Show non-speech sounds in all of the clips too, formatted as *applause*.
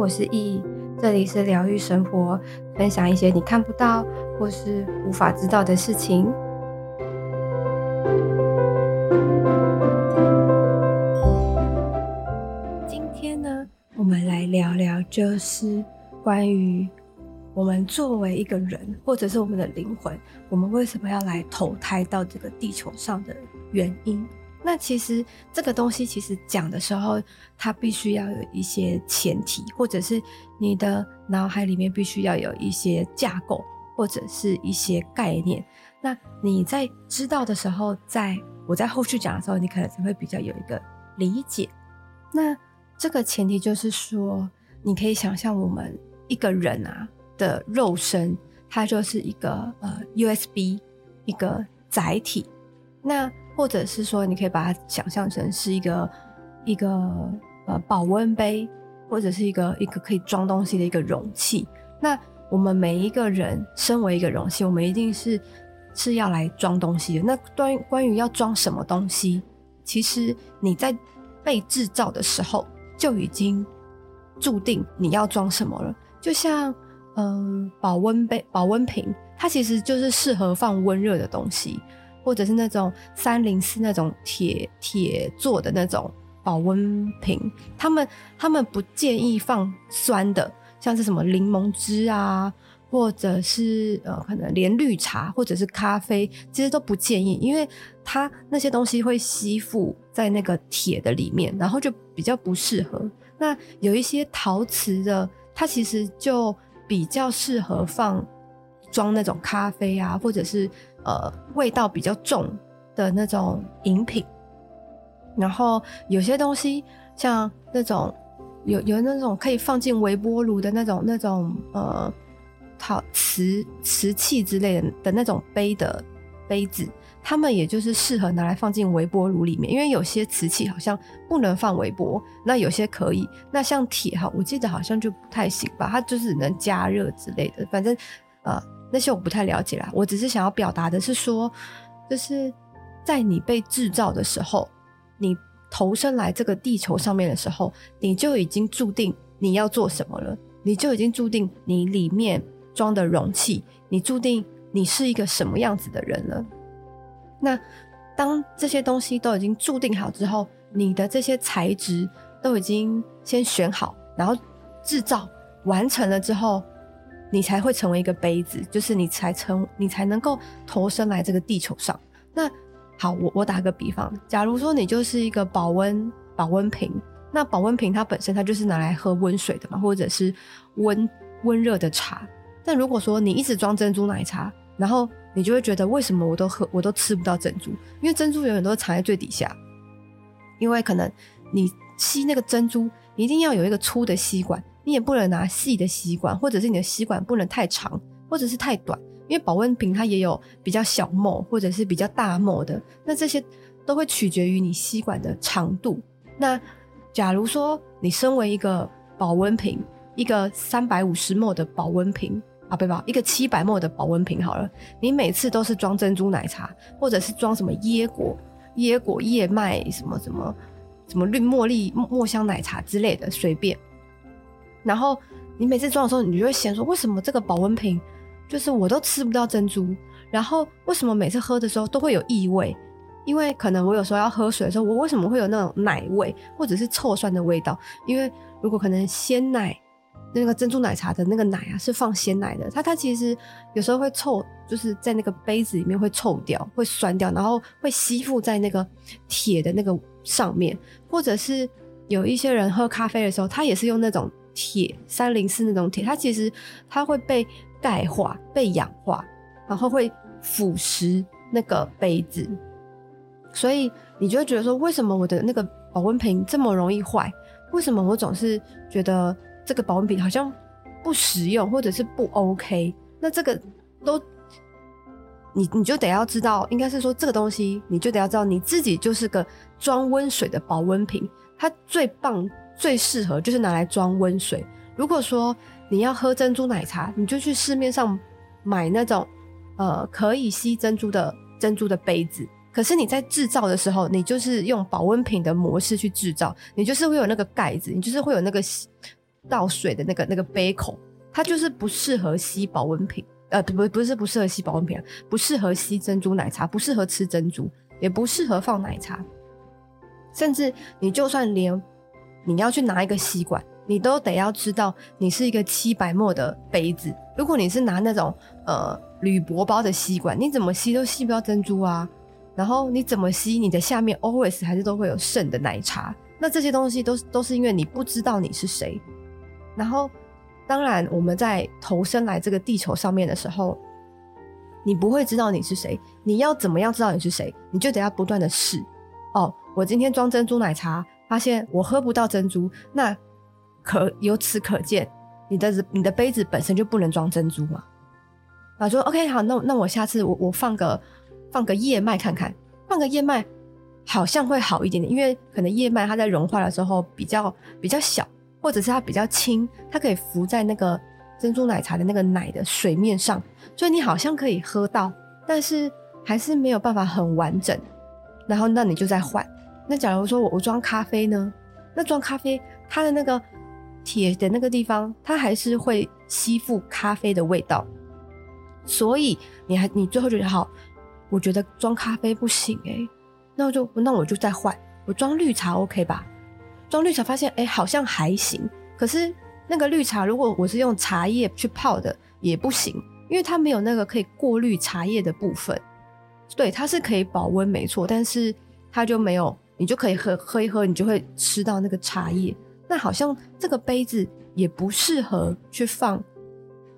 我是易，这里是疗愈生活，分享一些你看不到或是无法知道的事情。今天呢，我们来聊聊，就是关于。我们作为一个人，或者是我们的灵魂，我们为什么要来投胎到这个地球上的原因？那其实这个东西，其实讲的时候，它必须要有一些前提，或者是你的脑海里面必须要有一些架构，或者是一些概念。那你在知道的时候，在我在后续讲的时候，你可能才会比较有一个理解。那这个前提就是说，你可以想象我们一个人啊。的肉身，它就是一个呃 USB 一个载体，那或者是说，你可以把它想象成是一个一个呃保温杯，或者是一个一个可以装东西的一个容器。那我们每一个人身为一个容器，我们一定是是要来装东西的。那关关于要装什么东西，其实你在被制造的时候就已经注定你要装什么了，就像。嗯，保温杯、保温瓶，它其实就是适合放温热的东西，或者是那种三零四那种铁铁做的那种保温瓶。他们他们不建议放酸的，像是什么柠檬汁啊，或者是呃，可能连绿茶或者是咖啡，其实都不建议，因为它那些东西会吸附在那个铁的里面，然后就比较不适合。那有一些陶瓷的，它其实就。比较适合放装那种咖啡啊，或者是呃味道比较重的那种饮品。然后有些东西像那种有有那种可以放进微波炉的那种那种呃陶瓷瓷器之类的的那种杯的杯子。他们也就是适合拿来放进微波炉里面，因为有些瓷器好像不能放微波，那有些可以。那像铁哈，我记得好像就不太行吧，它就是能加热之类的。反正呃那些我不太了解啦，我只是想要表达的是说，就是在你被制造的时候，你投身来这个地球上面的时候，你就已经注定你要做什么了，你就已经注定你里面装的容器，你注定你是一个什么样子的人了。那当这些东西都已经注定好之后，你的这些材质都已经先选好，然后制造完成了之后，你才会成为一个杯子，就是你才成，你才能够投身来这个地球上。那好，我我打个比方，假如说你就是一个保温保温瓶，那保温瓶它本身它就是拿来喝温水的嘛，或者是温温热的茶。但如果说你一直装珍珠奶茶，然后你就会觉得，为什么我都喝，我都吃不到珍珠？因为珍珠永远都藏在最底下。因为可能你吸那个珍珠，你一定要有一个粗的吸管，你也不能拿细的吸管，或者是你的吸管不能太长，或者是太短。因为保温瓶它也有比较小沫，或者是比较大沫的，那这些都会取决于你吸管的长度。那假如说你身为一个保温瓶，一个三百五十沫的保温瓶。啊，不不，一个七百 ml 的保温瓶好了，你每次都是装珍珠奶茶，或者是装什么椰果、椰果燕麦什么什么什么绿茉莉茉香奶茶之类的，随便。然后你每次装的时候，你就会嫌说，为什么这个保温瓶就是我都吃不到珍珠？然后为什么每次喝的时候都会有异味？因为可能我有时候要喝水的时候，我为什么会有那种奶味或者是臭酸的味道？因为如果可能鲜奶。那个珍珠奶茶的那个奶啊，是放鲜奶的，它它其实有时候会臭，就是在那个杯子里面会臭掉，会酸掉，然后会吸附在那个铁的那个上面，或者是有一些人喝咖啡的时候，他也是用那种铁三零四那种铁，它其实它会被钙化、被氧化，然后会腐蚀那个杯子。所以你就会觉得说，为什么我的那个保温瓶这么容易坏？为什么我总是觉得这个保温瓶好像不实用，或者是不 OK？那这个都，你你就得要知道，应该是说这个东西，你就得要知道你自己就是个装温水的保温瓶，它最棒、最适合就是拿来装温水。如果说你要喝珍珠奶茶，你就去市面上买那种呃可以吸珍珠的珍珠的杯子。可是你在制造的时候，你就是用保温瓶的模式去制造，你就是会有那个盖子，你就是会有那个倒水的那个那个杯口，它就是不适合吸保温瓶，呃，不不是不适合吸保温瓶，不适合吸珍珠奶茶，不适合吃珍珠，也不适合放奶茶，甚至你就算连你要去拿一个吸管，你都得要知道你是一个 700ml 的杯子，如果你是拿那种呃铝箔包的吸管，你怎么吸都吸不到珍珠啊。然后你怎么吸，你的下面 always 还是都会有剩的奶茶。那这些东西都都是因为你不知道你是谁。然后，当然我们在投身来这个地球上面的时候，你不会知道你是谁。你要怎么样知道你是谁？你就得要不断的试。哦，我今天装珍珠奶茶，发现我喝不到珍珠，那可由此可见，你的你的杯子本身就不能装珍珠嘛。啊，说 OK 好，那那我下次我我放个。放个燕麦看看，放个燕麦好像会好一点点，因为可能燕麦它在融化的时候比较比较小，或者是它比较轻，它可以浮在那个珍珠奶茶的那个奶的水面上，所以你好像可以喝到，但是还是没有办法很完整。然后那你就再换。那假如说我我装咖啡呢？那装咖啡它的那个铁的那个地方，它还是会吸附咖啡的味道，所以你还你最后觉得好。我觉得装咖啡不行诶、欸，那我就那我就再换，我装绿茶 OK 吧？装绿茶发现诶、欸，好像还行，可是那个绿茶如果我是用茶叶去泡的也不行，因为它没有那个可以过滤茶叶的部分。对，它是可以保温没错，但是它就没有，你就可以喝喝一喝，你就会吃到那个茶叶。那好像这个杯子也不适合去放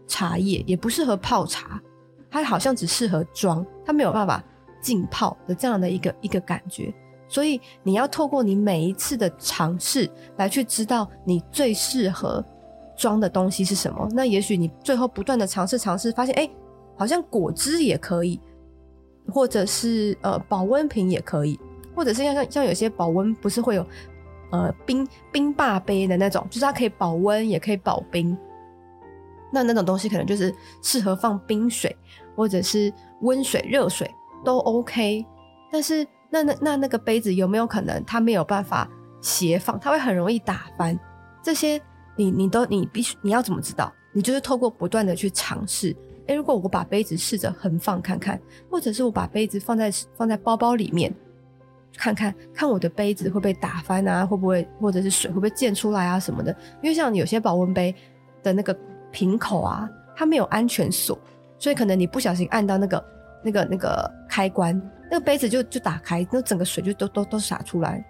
茶叶，也不适合泡茶。它好像只适合装，它没有办法浸泡的这样的一个一个感觉，所以你要透过你每一次的尝试来去知道你最适合装的东西是什么。那也许你最后不断的尝试尝试，发现哎，好像果汁也可以，或者是呃保温瓶也可以，或者是像像像有些保温不是会有呃冰冰霸杯的那种，就是它可以保温也可以保冰。那那种东西可能就是适合放冰水，或者是温水、热水都 OK。但是那那那那个杯子有没有可能它没有办法斜放，它会很容易打翻？这些你你都你必须你要怎么知道？你就是透过不断的去尝试。诶，如果我把杯子试着横放看看，或者是我把杯子放在放在包包里面看看，看我的杯子会不会打翻啊？会不会或者是水会不会溅出来啊什么的？因为像有些保温杯的那个。瓶口啊，它没有安全锁，所以可能你不小心按到那个、那个、那个开关，那个杯子就就打开，那整个水就都都都洒出来。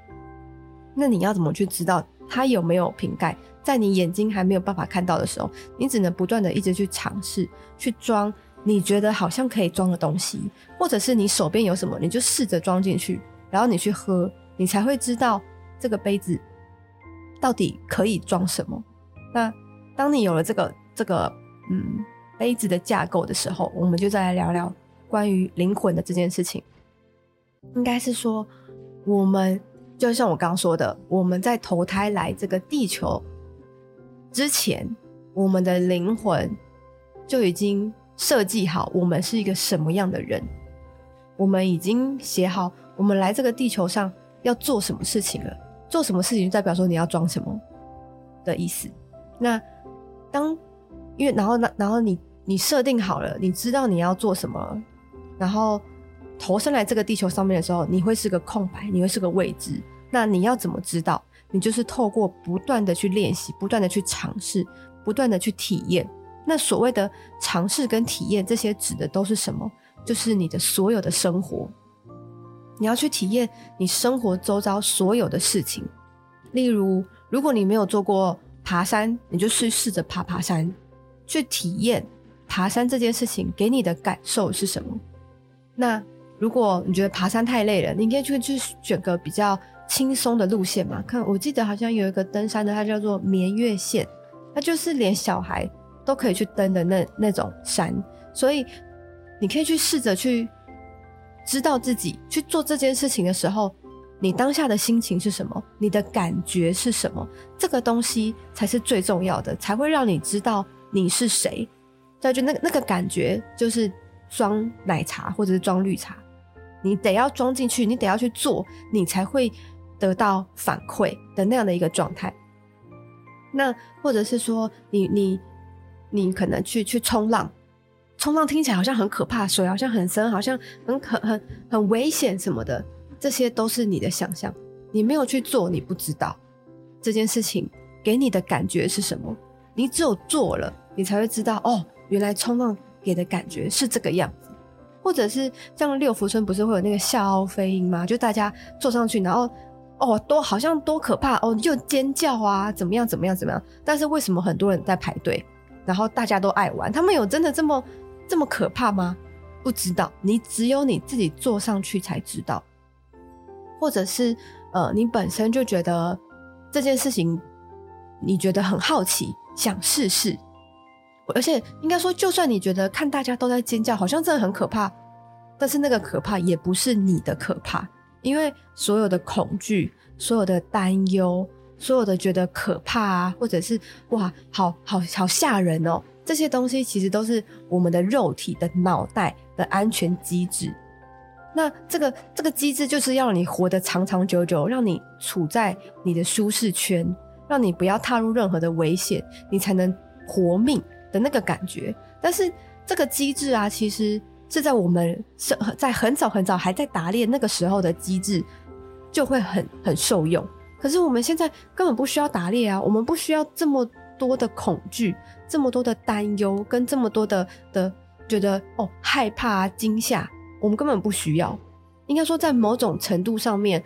那你要怎么去知道它有没有瓶盖？在你眼睛还没有办法看到的时候，你只能不断的一直去尝试去装你觉得好像可以装的东西，或者是你手边有什么，你就试着装进去，然后你去喝，你才会知道这个杯子到底可以装什么。那当你有了这个。这个嗯杯子的架构的时候，我们就再来聊聊关于灵魂的这件事情。应该是说，我们就像我刚刚说的，我们在投胎来这个地球之前，我们的灵魂就已经设计好我们是一个什么样的人，我们已经写好我们来这个地球上要做什么事情了。做什么事情就代表说你要装什么的意思。那当因为然后那然后你你设定好了，你知道你要做什么，然后投身来这个地球上面的时候，你会是个空白，你会是个未知。那你要怎么知道？你就是透过不断的去练习，不断的去尝试，不断的去体验。那所谓的尝试跟体验，这些指的都是什么？就是你的所有的生活，你要去体验你生活周遭所有的事情。例如，如果你没有做过爬山，你就去试着爬爬山。去体验爬山这件事情给你的感受是什么？那如果你觉得爬山太累了，你可以去去选个比较轻松的路线嘛。看，我记得好像有一个登山的，它叫做绵月线，它就是连小孩都可以去登的那那种山，所以你可以去试着去知道自己去做这件事情的时候，你当下的心情是什么，你的感觉是什么，这个东西才是最重要的，才会让你知道你是谁。再就那个那个感觉，就是装奶茶或者是装绿茶，你得要装进去，你得要去做，你才会得到反馈的那样的一个状态。那或者是说你，你你你可能去去冲浪，冲浪听起来好像很可怕，水好像很深，好像很可很很危险什么的，这些都是你的想象。你没有去做，你不知道这件事情给你的感觉是什么。你只有做了，你才会知道哦。原来冲浪给的感觉是这个样子，或者是像六福村不是会有那个笑傲飞鹰吗？就大家坐上去，然后哦，都好像多可怕哦，就尖叫啊，怎么样怎么样怎么样？但是为什么很多人在排队，然后大家都爱玩？他们有真的这么这么可怕吗？不知道，你只有你自己坐上去才知道，或者是呃，你本身就觉得这件事情你觉得很好奇，想试试。而且应该说，就算你觉得看大家都在尖叫，好像真的很可怕，但是那个可怕也不是你的可怕，因为所有的恐惧、所有的担忧、所有的觉得可怕啊，或者是哇，好好好吓人哦，这些东西其实都是我们的肉体的脑袋的安全机制。那这个这个机制就是要你活得长长久久，让你处在你的舒适圈，让你不要踏入任何的危险，你才能活命。的那个感觉，但是这个机制啊，其实是在我们是在很早很早还在打猎那个时候的机制，就会很很受用。可是我们现在根本不需要打猎啊，我们不需要这么多的恐惧，这么多的担忧，跟这么多的的觉得哦害怕啊惊吓，我们根本不需要。应该说，在某种程度上面，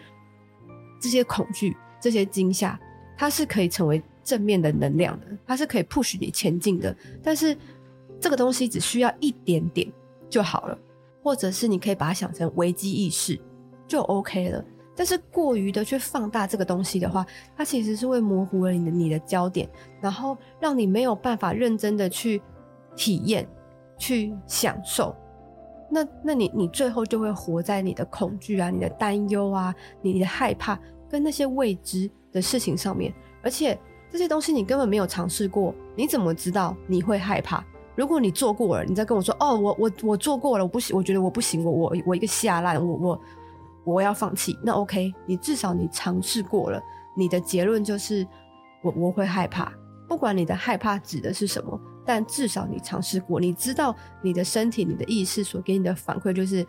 这些恐惧、这些惊吓，它是可以成为。正面的能量的，它是可以 push 你前进的，但是这个东西只需要一点点就好了，或者是你可以把它想成危机意识就 OK 了。但是过于的去放大这个东西的话，它其实是会模糊了你的你的焦点，然后让你没有办法认真的去体验、去享受。那那你你最后就会活在你的恐惧啊、你的担忧啊、你的害怕跟那些未知的事情上面，而且。这些东西你根本没有尝试过，你怎么知道你会害怕？如果你做过了，你再跟我说哦，我我我做过了，我不行，我觉得我不行，我我我一个下烂，我我我要放弃。那 OK，你至少你尝试过了，你的结论就是我我会害怕。不管你的害怕指的是什么，但至少你尝试过，你知道你的身体、你的意识所给你的反馈就是，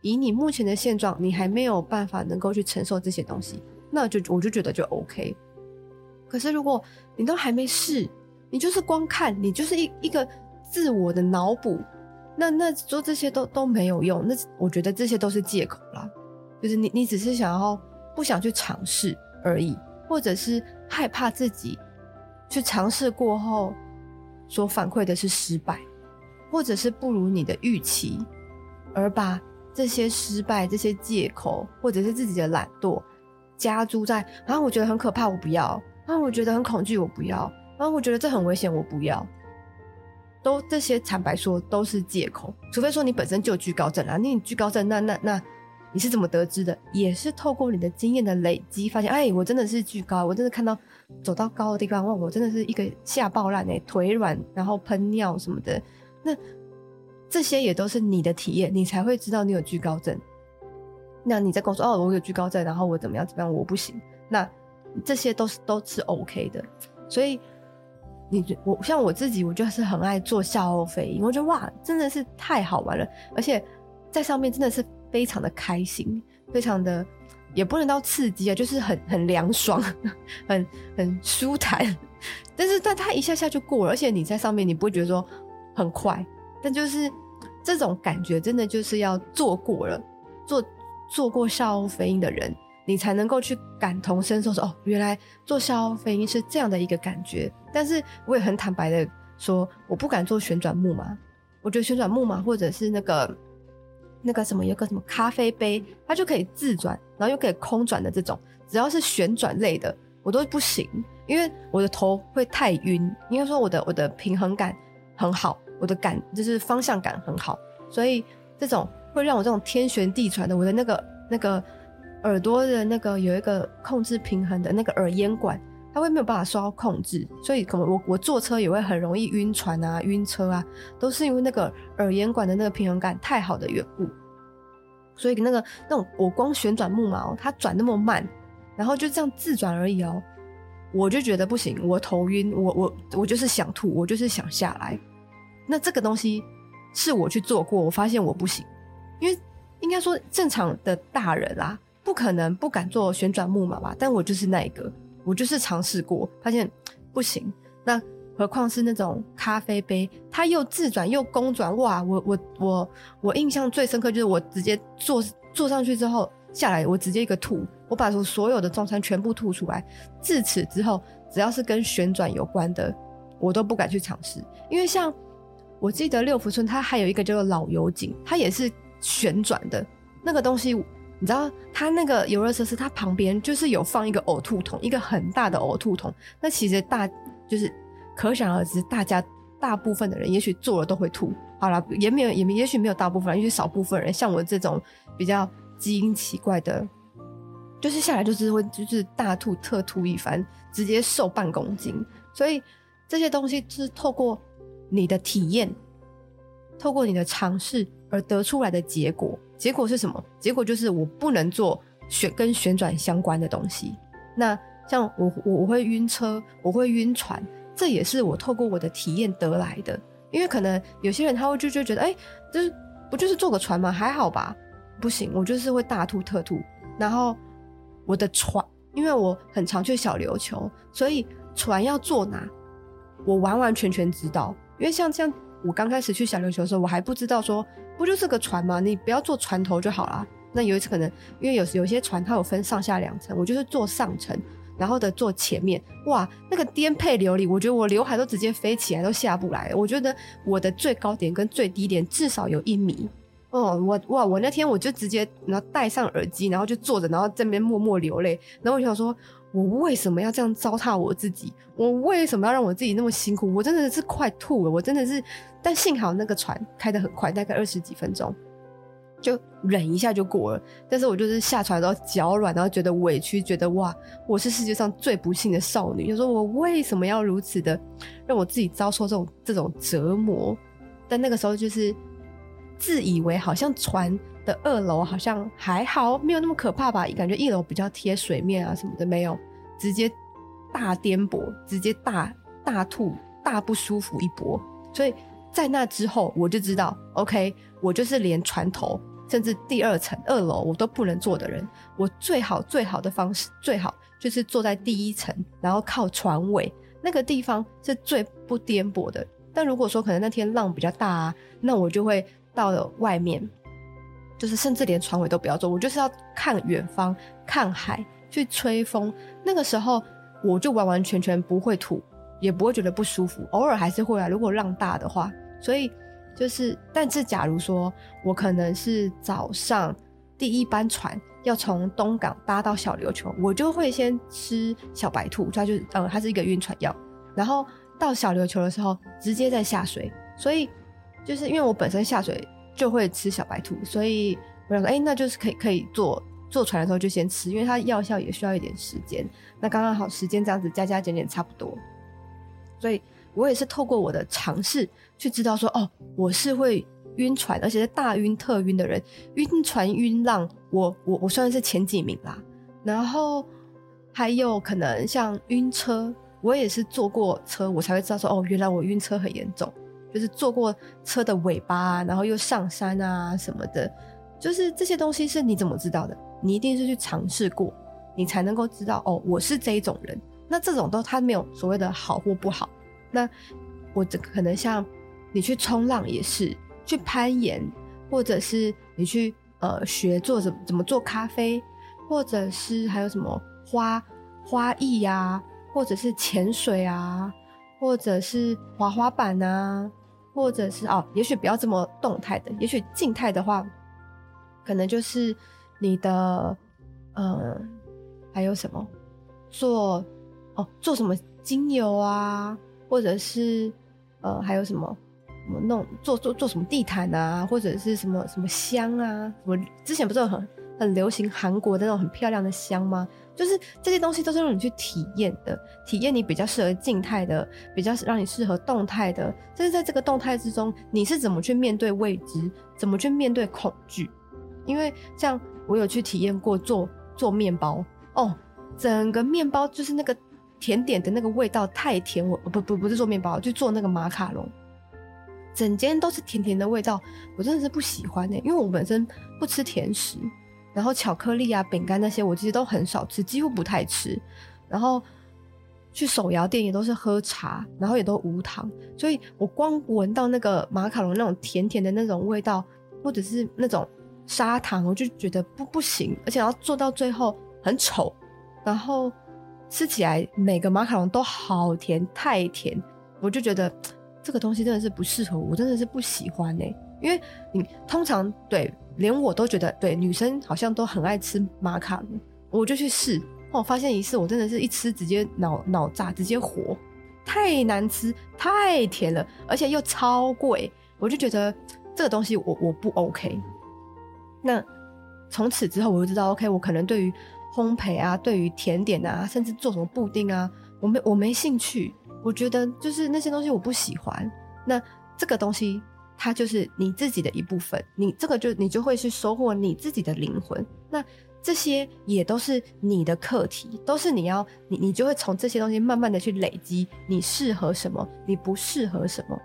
以你目前的现状，你还没有办法能够去承受这些东西，那就我就觉得就 OK。可是，如果你都还没试，你就是光看，你就是一一个自我的脑补，那那做这些都都没有用。那我觉得这些都是借口啦，就是你你只是想要不想去尝试而已，或者是害怕自己去尝试过后所反馈的是失败，或者是不如你的预期，而把这些失败、这些借口，或者是自己的懒惰加诸在，啊，我觉得很可怕，我不要。啊，我觉得很恐惧，我不要。啊，我觉得这很危险，我不要。都这些，坦白说都是借口。除非说你本身就有惧高症啊，你惧高症，那那那你是怎么得知的？也是透过你的经验的累积，发现，哎，我真的是巨高，我真的看到走到高的地方，哇，我真的是一个吓爆烂哎，腿软，然后喷尿什么的。那这些也都是你的体验，你才会知道你有巨高症。那你在跟我说，哦，我有巨高症，然后我怎么样怎么样，我不行。那这些都是都是 OK 的，所以你我像我自己，我就是很爱做笑傲飞鹰，我觉得哇，真的是太好玩了，而且在上面真的是非常的开心，非常的也不能到刺激啊，就是很很凉爽，很很舒坦。但是但它一下下就过了，而且你在上面你不会觉得说很快，但就是这种感觉真的就是要做过了，做做过笑傲飞鹰的人。你才能够去感同身受说，哦，原来做笑傲飞鹰是这样的一个感觉。但是我也很坦白的说，我不敢做旋转木马。我觉得旋转木马或者是那个那个什么有个什么咖啡杯，它就可以自转，然后又可以空转的这种，只要是旋转类的，我都不行，因为我的头会太晕。应该说我的我的平衡感很好，我的感就是方向感很好，所以这种会让我这种天旋地转的，我的那个那个耳朵的那个有一个控制平衡的那个耳咽管。他会没有办法受到控制，所以可能我我坐车也会很容易晕船啊、晕车啊，都是因为那个耳咽管的那个平衡感太好的缘故。所以那个那种我光旋转木马，哦它转那么慢，然后就这样自转而已哦，我就觉得不行，我头晕，我我我就是想吐，我就是想下来。那这个东西是我去做过，我发现我不行，因为应该说正常的大人啦，不可能不敢坐旋转木马吧？但我就是那一个。我就是尝试过，发现不行。那何况是那种咖啡杯，它又自转又公转，哇！我我我我印象最深刻就是我直接坐坐上去之后下来，我直接一个吐，我把我所有的中餐全部吐出来。自此之后，只要是跟旋转有关的，我都不敢去尝试。因为像我记得六福村，它还有一个叫做老油井，它也是旋转的那个东西。你知道，他那个游乐设施，它旁边就是有放一个呕吐桶，一个很大的呕吐桶。那其实大就是可想而知，大家大部分的人也许做了都会吐。好了，也没有，也，也许没有大部分人，也许少部分人，像我这种比较基因奇怪的，就是下来就是会就是大吐特吐一番，直接瘦半公斤。所以这些东西是透过你的体验，透过你的尝试而得出来的结果。结果是什么？结果就是我不能做旋跟旋转相关的东西。那像我我我会晕车，我会晕船，这也是我透过我的体验得来的。因为可能有些人他会就就觉得，哎，就是不就是坐个船吗？还好吧？不行，我就是会大吐特吐。然后我的船，因为我很常去小琉球，所以船要坐哪，我完完全全知道。因为像像。我刚开始去小琉球的时候，我还不知道说，不就是个船吗？你不要坐船头就好啦。那有一次可能，因为有有些船它有分上下两层，我就是坐上层，然后的坐前面。哇，那个颠沛流离，我觉得我刘海都直接飞起来，都下不来。我觉得我的最高点跟最低点至少有一米。哦，我哇，我那天我就直接然后戴上耳机，然后就坐着，然后在那边默默流泪。然后我就想说。我为什么要这样糟蹋我自己？我为什么要让我自己那么辛苦？我真的是快吐了，我真的是。但幸好那个船开得很快，大概二十几分钟，就忍一下就过了。但是我就是下船然后脚软，然后觉得委屈，觉得哇，我是世界上最不幸的少女。就说我为什么要如此的让我自己遭受这种这种折磨？但那个时候就是自以为好像船。的二楼好像还好，没有那么可怕吧？感觉一楼比较贴水面啊什么的，没有，直接大颠簸，直接大大吐，大不舒服一波。所以在那之后，我就知道，OK，我就是连船头，甚至第二层二楼我都不能坐的人。我最好最好的方式，最好就是坐在第一层，然后靠船尾那个地方是最不颠簸的。但如果说可能那天浪比较大啊，那我就会到了外面。就是甚至连船尾都不要坐，我就是要看远方，看海，去吹风。那个时候我就完完全全不会吐，也不会觉得不舒服，偶尔还是会啊。如果浪大的话，所以就是，但是假如说我可能是早上第一班船要从东港搭到小琉球，我就会先吃小白兔，它就是呃，它是一个晕船药，然后到小琉球的时候直接再下水。所以就是因为我本身下水。就会吃小白兔，所以我想说，哎、那就是可以可以坐坐船的时候就先吃，因为它药效也需要一点时间。那刚刚好时间这样子加加减减差不多，所以我也是透过我的尝试去知道说，哦，我是会晕船，而且是大晕特晕的人，晕船晕浪，我我我算是前几名啦。然后还有可能像晕车，我也是坐过车，我才会知道说，哦，原来我晕车很严重。就是坐过车的尾巴，然后又上山啊什么的，就是这些东西是你怎么知道的？你一定是去尝试过，你才能够知道哦，我是这一种人。那这种都他没有所谓的好或不好。那我可能像你去冲浪也是，去攀岩，或者是你去呃学做怎么怎么做咖啡，或者是还有什么花花艺呀、啊，或者是潜水啊，或者是滑滑板啊。或者是哦，也许不要这么动态的，也许静态的话，可能就是你的呃，还有什么做哦，做什么精油啊，或者是呃，还有什么什么弄做做做什么地毯啊，或者是什么什么香啊，什么之前不是很很流行韩国的那种很漂亮的香吗？就是这些东西都是让你去体验的，体验你比较适合静态的，比较让你适合动态的。就是在这个动态之中，你是怎么去面对未知，怎么去面对恐惧？因为像我有去体验过做做面包哦，整个面包就是那个甜点的那个味道太甜，我不不不是做面包，就做那个马卡龙，整间都是甜甜的味道，我真的是不喜欢呢、因为我本身不吃甜食。然后巧克力啊、饼干那些，我其实都很少吃，几乎不太吃。然后去手摇店也都是喝茶，然后也都无糖。所以我光闻到那个马卡龙那种甜甜的那种味道，或者是那种砂糖，我就觉得不不行。而且要做到最后很丑，然后吃起来每个马卡龙都好甜，太甜，我就觉得这个东西真的是不适合我，真的是不喜欢呢、因为你通常对。连我都觉得，对女生好像都很爱吃马卡龙，我就去试，我发现一次，我真的是一吃直接脑脑炸，直接火，太难吃，太甜了，而且又超贵，我就觉得这个东西我我不 OK。那从此之后，我就知道 OK，我可能对于烘焙啊，对于甜点啊，甚至做什么布丁啊，我没我没兴趣，我觉得就是那些东西我不喜欢。那这个东西。它就是你自己的一部分，你这个就你就会去收获你自己的灵魂。那这些也都是你的课题，都是你要你你就会从这些东西慢慢的去累积，你适合什么，你不适合什么。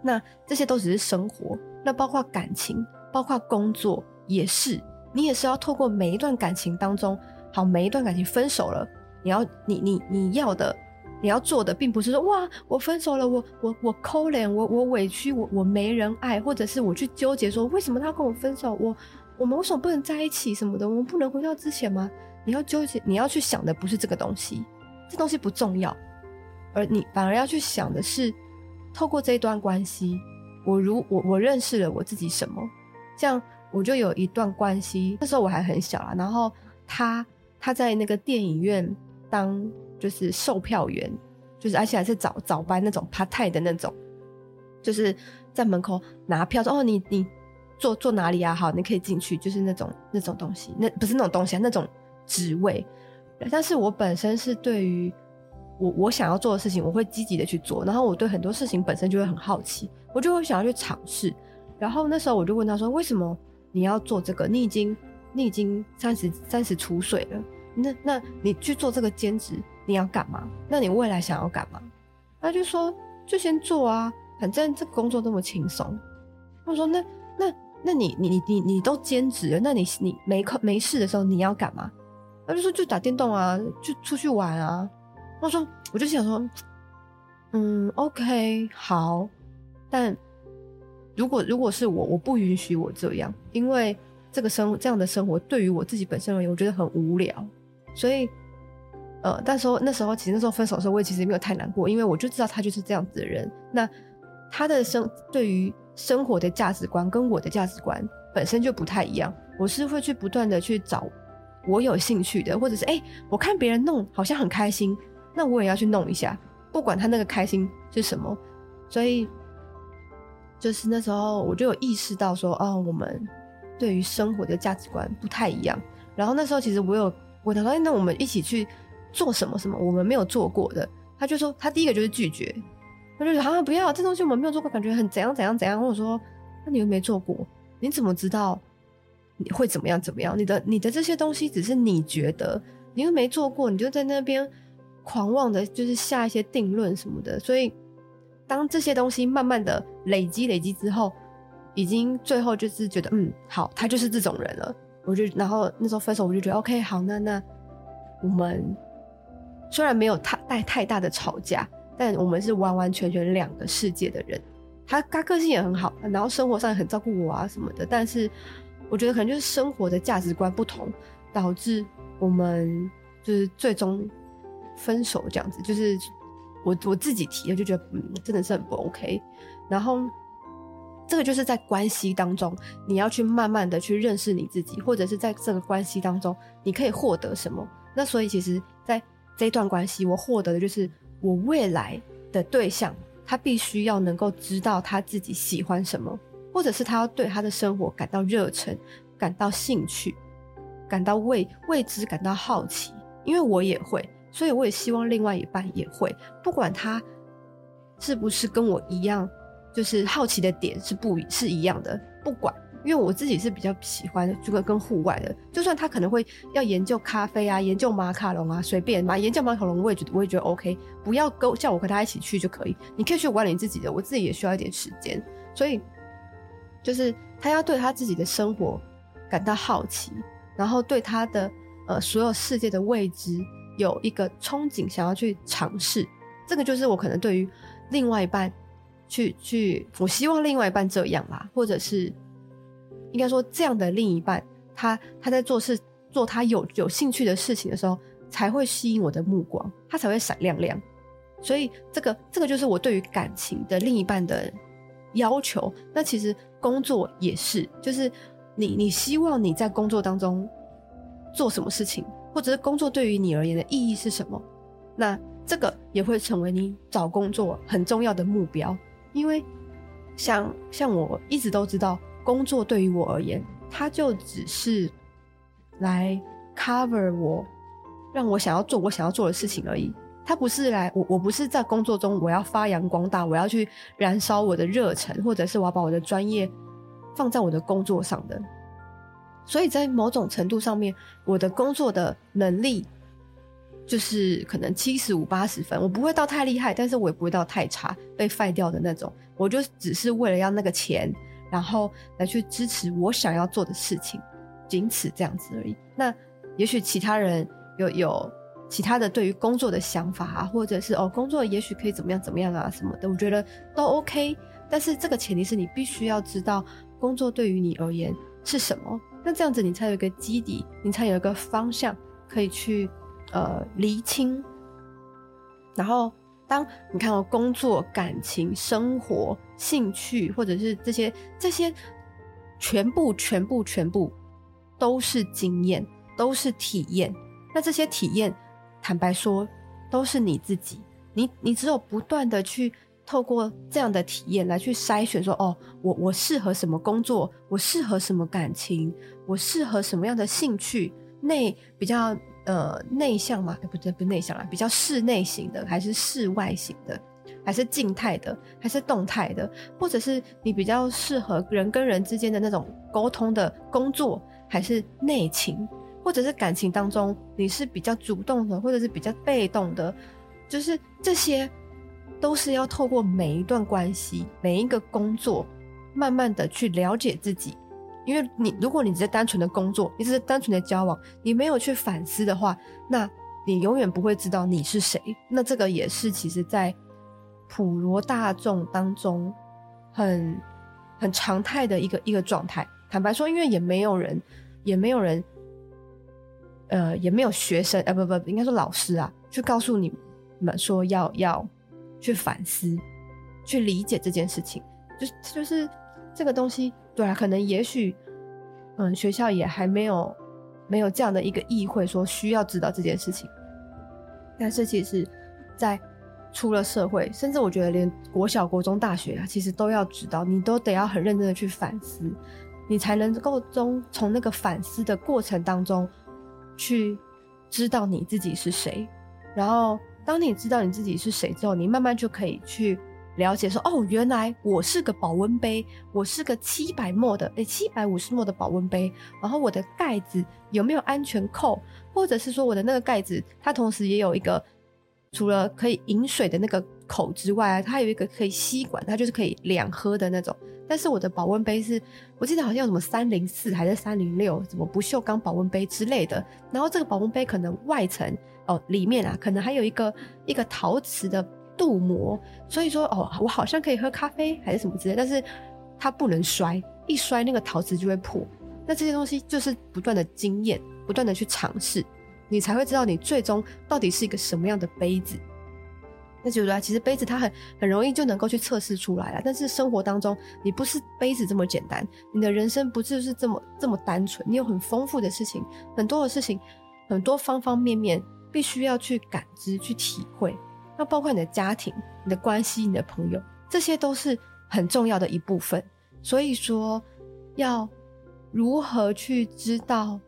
那这些都只是生活，那包括感情，包括工作也是，你也是要透过每一段感情当中，好，每一段感情分手了，你要你你你要的。你要做的并不是说哇，我分手了，我我我抠脸，我我委屈，我我没人爱，或者是我去纠结说为什么他跟我分手，我我们为什么不能在一起什么的，我们不能回到之前吗？你要纠结，你要去想的不是这个东西，这东西不重要，而你反而要去想的是，透过这一段关系，我如我我认识了我自己什么，这样我就有一段关系，那时候我还很小啊，然后他他在那个电影院当。就是售票员，就是而且还是早早班那种 part time 的那种，就是在门口拿票说哦，你你坐坐哪里啊？好，你可以进去，就是那种那种东西，那不是那种东西啊，那种职位。但是我本身是对于我我想要做的事情，我会积极的去做。然后我对很多事情本身就会很好奇，我就会想要去尝试。然后那时候我就问他说：“为什么你要做这个？你已经你已经三十三十出岁了，那那你去做这个兼职？”你要干嘛？那你未来想要干嘛？他就说，就先做啊，反正这个工作那么轻松。我说，那那那你你你你你都兼职了，那你你没课没事的时候你要干嘛？他就说就打电动啊，就出去玩啊。我说，我就想说，嗯，OK，好，但如果如果是我，我不允许我这样，因为这个生这样的生活对于我自己本身而言，我觉得很无聊，所以。呃，但是那时候其实那时候分手的时候，我也其实没有太难过，因为我就知道他就是这样子的人。那他的生对于生活的价值观跟我的价值观本身就不太一样。我是会去不断的去找我有兴趣的，或者是哎、我看别人弄好像很开心，那我也要去弄一下，不管他那个开心是什么。所以就是那时候我就有意识到说，哦，我们对于生活的价值观不太一样。然后那时候其实我有我想说，哎，那我们一起去。做什么什么我们没有做过的，他就说他第一个就是拒绝，他就说啊不要这东西我们没有做过，感觉很怎样怎样怎样。或者说那你又没做过，你怎么知道你会怎么样怎么样？你的你的这些东西只是你觉得，你又没做过，你就在那边狂妄的，就是下一些定论什么的。所以当这些东西慢慢的累积累积之后，已经最后就是觉得嗯好，他就是这种人了。我就然后那时候分手，我就觉得 OK 好，那那我们。虽然没有太带太大的吵架，但我们是完完全全两个世界的人。他他个性也很好，然后生活上也很照顾我啊什么的。但是我觉得可能就是生活的价值观不同，导致我们就是最终分手这样子。就是我我自己提的，就觉得嗯真的是很不 OK。然后这个就是在关系当中，你要去慢慢的去认识你自己，或者是在这个关系当中，你可以获得什么？那所以其实，这段关系，我获得的就是我未来的对象，他必须要能够知道他自己喜欢什么，或者是他要对他的生活感到热忱，感到兴趣，感到未未知，感到好奇。因为我也会，所以我也希望另外一半也会，不管他是不是跟我一样，就是好奇的点是不是一样的，不管。因为我自己是比较喜欢这个跟户外的，就算他可能会要研究咖啡啊，研究马卡龙啊，随便嘛，研究马卡龙我也觉得我也觉得 OK，不要跟叫我和他一起去就可以，你可以去玩你自己的，我自己也需要一点时间，所以就是他要对他自己的生活感到好奇，然后对他的呃所有世界的未知有一个憧憬，想要去尝试，这个就是我可能对于另外一半去去，我希望另外一半这样啦，或者是。应该说，这样的另一半，他他在做事做他有有兴趣的事情的时候，才会吸引我的目光，他才会闪亮亮。所以，这个这个就是我对于感情的另一半的要求。那其实工作也是，就是你你希望你在工作当中做什么事情，或者是工作对于你而言的意义是什么？那这个也会成为你找工作很重要的目标。因为像像我一直都知道。工作对于我而言，它就只是来 cover 我，让我想要做我想要做的事情而已。它不是来我，我不是在工作中我要发扬光大，我要去燃烧我的热忱，或者是我要把我的专业放在我的工作上的。所以在某种程度上面，我的工作的能力就是可能七十五八十分，我不会到太厉害，但是我也不会到太差，被废掉的那种。我就只是为了要那个钱。然后来去支持我想要做的事情，仅此这样子而已。那也许其他人有有其他的对于工作的想法啊，或者是哦工作也许可以怎么样怎么样啊什么的，我觉得都 OK。但是这个前提是你必须要知道工作对于你而言是什么，那这样子你才有一个基底，你才有一个方向可以去呃厘清，然后。当你看到工作、感情、生活、兴趣，或者是这些这些全部、全部、全部都是经验，都是体验。那这些体验，坦白说，都是你自己。你你只有不断的去透过这样的体验来去筛选说，说哦，我我适合什么工作，我适合什么感情，我适合什么样的兴趣，那比较。呃，内向嘛？不对，不内向啦，比较室内型的，还是室外型的，还是静态的，还是动态的，或者是你比较适合人跟人之间的那种沟通的工作，还是内情，或者是感情当中你是比较主动的，或者是比较被动的，就是这些都是要透过每一段关系、每一个工作，慢慢的去了解自己。因为你，如果你只是单纯的工作，你只是单纯的交往，你没有去反思的话，那你永远不会知道你是谁。那这个也是其实，在普罗大众当中很很常态的一个一个状态。坦白说，因为也没有人，也没有人，呃，也没有学生，呃，不不，应该说老师啊，去告诉你们说要要去反思，去理解这件事情，就是就是这个东西。对啊，可能也许，嗯，学校也还没有没有这样的一个议会说需要知道这件事情。但是其实，在出了社会，甚至我觉得连国小、国中、大学啊，其实都要知道，你都得要很认真的去反思，你才能够中从那个反思的过程当中去知道你自己是谁。然后，当你知道你自己是谁之后，你慢慢就可以去。了解说哦，原来我是个保温杯，我是个七百墨的，诶，七百五十墨的保温杯。然后我的盖子有没有安全扣？或者是说我的那个盖子，它同时也有一个除了可以饮水的那个口之外，它有一个可以吸管，它就是可以两喝的那种。但是我的保温杯是，我记得好像有什么三零四还是三零六，什么不锈钢保温杯之类的。然后这个保温杯可能外层哦，里面啊，可能还有一个一个陶瓷的。镀膜，所以说哦，我好像可以喝咖啡还是什么之类，但是它不能摔，一摔那个陶瓷就会破。那这些东西就是不断的经验，不断的去尝试，你才会知道你最终到底是一个什么样的杯子。那觉得其实杯子它很很容易就能够去测试出来了。但是生活当中，你不是杯子这么简单，你的人生不就是这么这么单纯？你有很丰富的事情，很多的事情，很多方方面面，必须要去感知、去体会。那包括你的家庭、你的关系、你的朋友，这些都是很重要的一部分。所以说，要如何去知道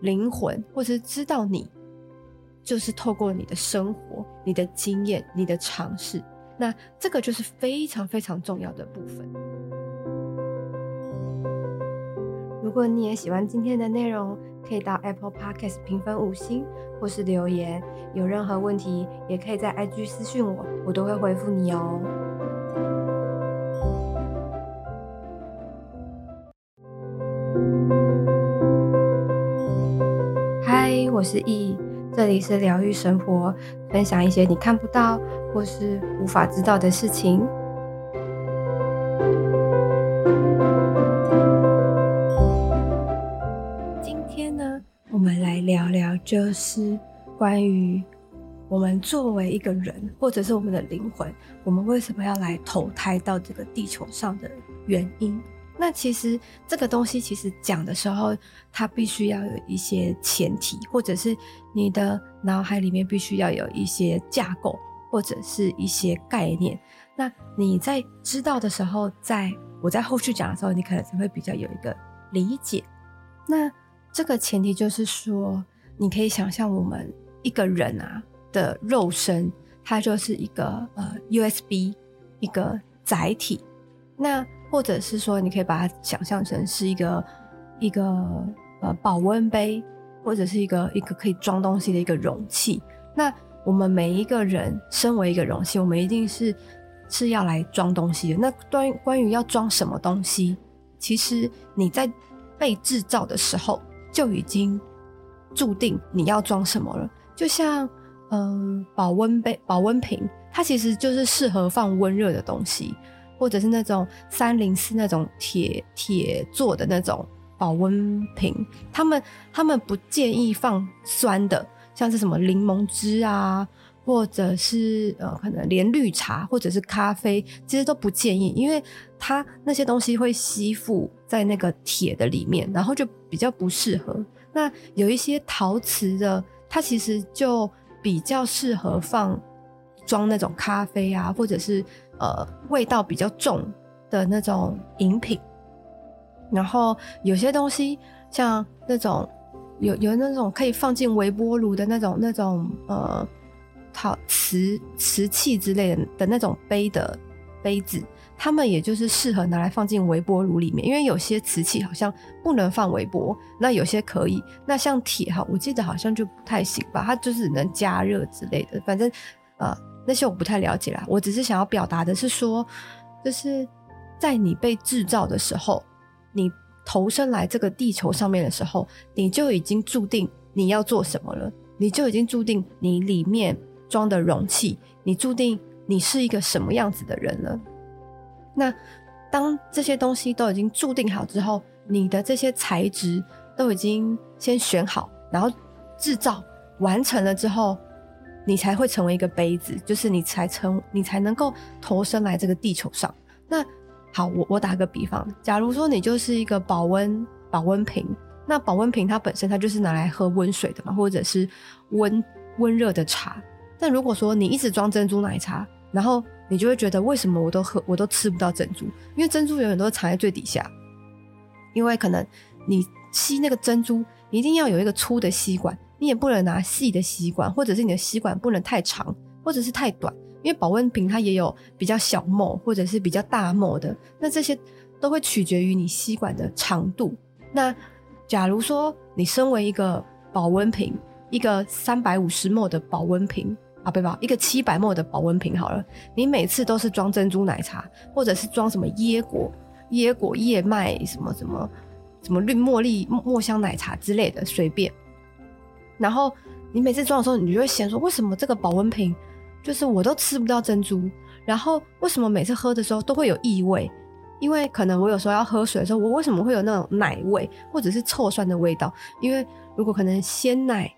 灵魂，或者是知道你？就是透过你的生活、你的经验、你的尝试，那这个就是非常非常重要的部分。如果你也喜欢今天的内容，可以到 Apple Podcast 评分五星，或是留言。有任何问题，也可以在 IG 私讯我，我都会回复你哦。嗨，我是 E，。这里是疗愈生活，分享一些你看不到或是无法知道的事情。就是关于我们作为一个人，或者是我们的灵魂，我们为什么要来投胎到这个地球上的原因。那其实这个东西，其实讲的时候，它必须要有一些前提，或者是你的脑海里面必须要有一些架构，或者是一些概念。那你在知道的时候，在我在后续讲的时候，你可能才会比较有一个理解。那这个前提就是说，你可以想象我们一个人啊的肉身，它就是一个呃 USB 一个载体。那或者是说，你可以把它想象成是一个一个呃保温杯，或者是一个一个可以装东西的一个容器。那我们每一个人身为一个容器，我们一定是是要来装东西的。那关关于要装什么东西，其实你在被制造的时候就已经注定你要装什么了。就像嗯保温杯、保温瓶，它其实就是适合放温热的东西。或者是那种三零四那种铁铁做的那种保温瓶，他们他们不建议放酸的，像是什么柠檬汁啊，或者是呃可能连绿茶或者是咖啡，其实都不建议，因为它那些东西会吸附在那个铁的里面，然后就比较不适合。那有一些陶瓷的，它其实就比较适合放装那种咖啡啊，或者是。呃，味道比较重的那种饮品，然后有些东西像那种有有那种可以放进微波炉的那种那种呃，陶瓷瓷器之类的的那种杯的杯子，他们也就是适合拿来放进微波炉里面，因为有些瓷器好像不能放微波，那有些可以。那像铁哈，我记得好像就不太行吧，它就是能加热之类的，反正呃。那些我不太了解啦，我只是想要表达的是说，就是在你被制造的时候，你投身来这个地球上面的时候，你就已经注定你要做什么了，你就已经注定你里面装的容器，你注定你是一个什么样子的人了。那当这些东西都已经注定好之后，你的这些材质都已经先选好，然后制造完成了之后。你才会成为一个杯子，就是你才成，你才能够投身来这个地球上。那好，我我打个比方，假如说你就是一个保温保温瓶，那保温瓶它本身它就是拿来喝温水的嘛，或者是温温热的茶。但如果说你一直装珍珠奶茶，然后你就会觉得为什么我都喝我都吃不到珍珠？因为珍珠永远都藏在最底下，因为可能你吸那个珍珠，你一定要有一个粗的吸管。你也不能拿细的吸管，或者是你的吸管不能太长，或者是太短，因为保温瓶它也有比较小沫，或者是比较大沫的。那这些都会取决于你吸管的长度。那假如说你身为一个保温瓶，一个三百五十沫的保温瓶啊，不不，一个七百沫的保温瓶好了，你每次都是装珍珠奶茶，或者是装什么椰果、椰果燕麦什么什么什么绿茉莉墨香奶茶之类的，随便。然后你每次装的时候，你就会嫌说，为什么这个保温瓶就是我都吃不到珍珠？然后为什么每次喝的时候都会有异味？因为可能我有时候要喝水的时候，我为什么会有那种奶味或者是臭酸的味道？因为如果可能鲜奶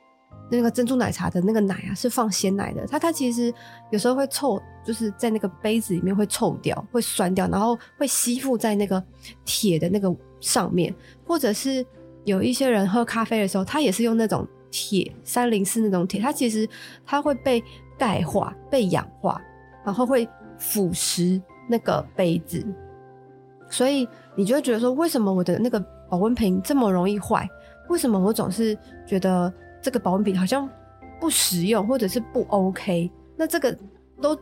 那个珍珠奶茶的那个奶啊，是放鲜奶的，它它其实有时候会臭，就是在那个杯子里面会臭掉，会酸掉，然后会吸附在那个铁的那个上面，或者是有一些人喝咖啡的时候，他也是用那种铁三零四那种铁，它其实它会被钙化、被氧化，然后会腐蚀那个杯子，所以你就会觉得说，为什么我的那个保温瓶这么容易坏？为什么我总是觉得？这个保温瓶好像不实用，或者是不 OK，那这个都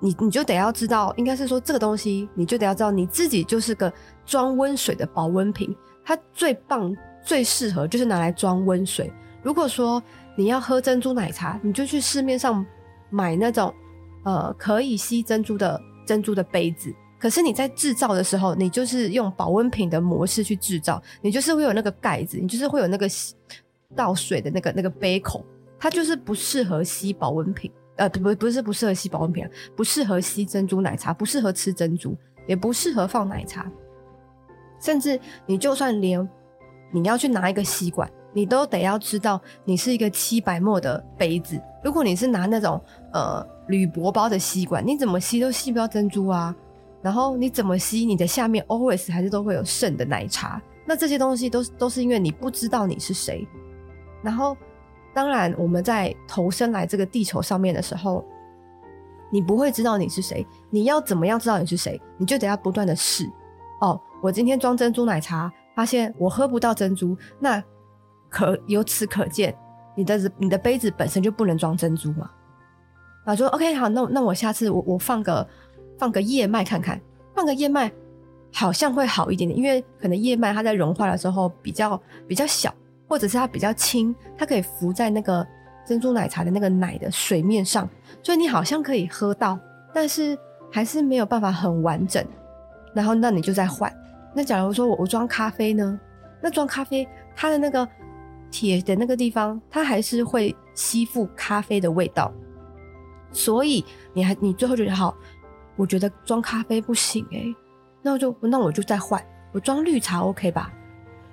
你你就得要知道，应该是说这个东西你就得要知道，你自己就是个装温水的保温瓶，它最棒、最适合就是拿来装温水。如果说你要喝珍珠奶茶，你就去市面上买那种呃可以吸珍珠的珍珠的杯子。可是你在制造的时候，你就是用保温瓶的模式去制造，你就是会有那个盖子，你就是会有那个。倒水的那个那个杯口，它就是不适合吸保温瓶，呃，不不是不适合吸保温瓶，不适合吸珍珠奶茶，不适合吃珍珠，也不适合放奶茶，甚至你就算连你要去拿一个吸管，你都得要知道你是一个七百 ml 的杯子。如果你是拿那种呃铝箔包的吸管，你怎么吸都吸不到珍珠啊。然后你怎么吸，你的下面 always 还是都会有剩的奶茶。那这些东西都都是因为你不知道你是谁。然后，当然，我们在投身来这个地球上面的时候，你不会知道你是谁。你要怎么样知道你是谁？你就得要不断的试。哦，我今天装珍珠奶茶，发现我喝不到珍珠，那可由此可见，你的你的杯子本身就不能装珍珠嘛。啊，说 OK 好，那那我下次我我放个放个燕麦看看，放个燕麦好像会好一点点，因为可能燕麦它在融化的时候比较比较小。或者是它比较轻，它可以浮在那个珍珠奶茶的那个奶的水面上，所以你好像可以喝到，但是还是没有办法很完整。然后那你就再换。那假如说我我装咖啡呢？那装咖啡它的那个铁的那个地方，它还是会吸附咖啡的味道。所以你还你最后觉得好，我觉得装咖啡不行诶、那我就那我就再换，我装绿茶 OK 吧？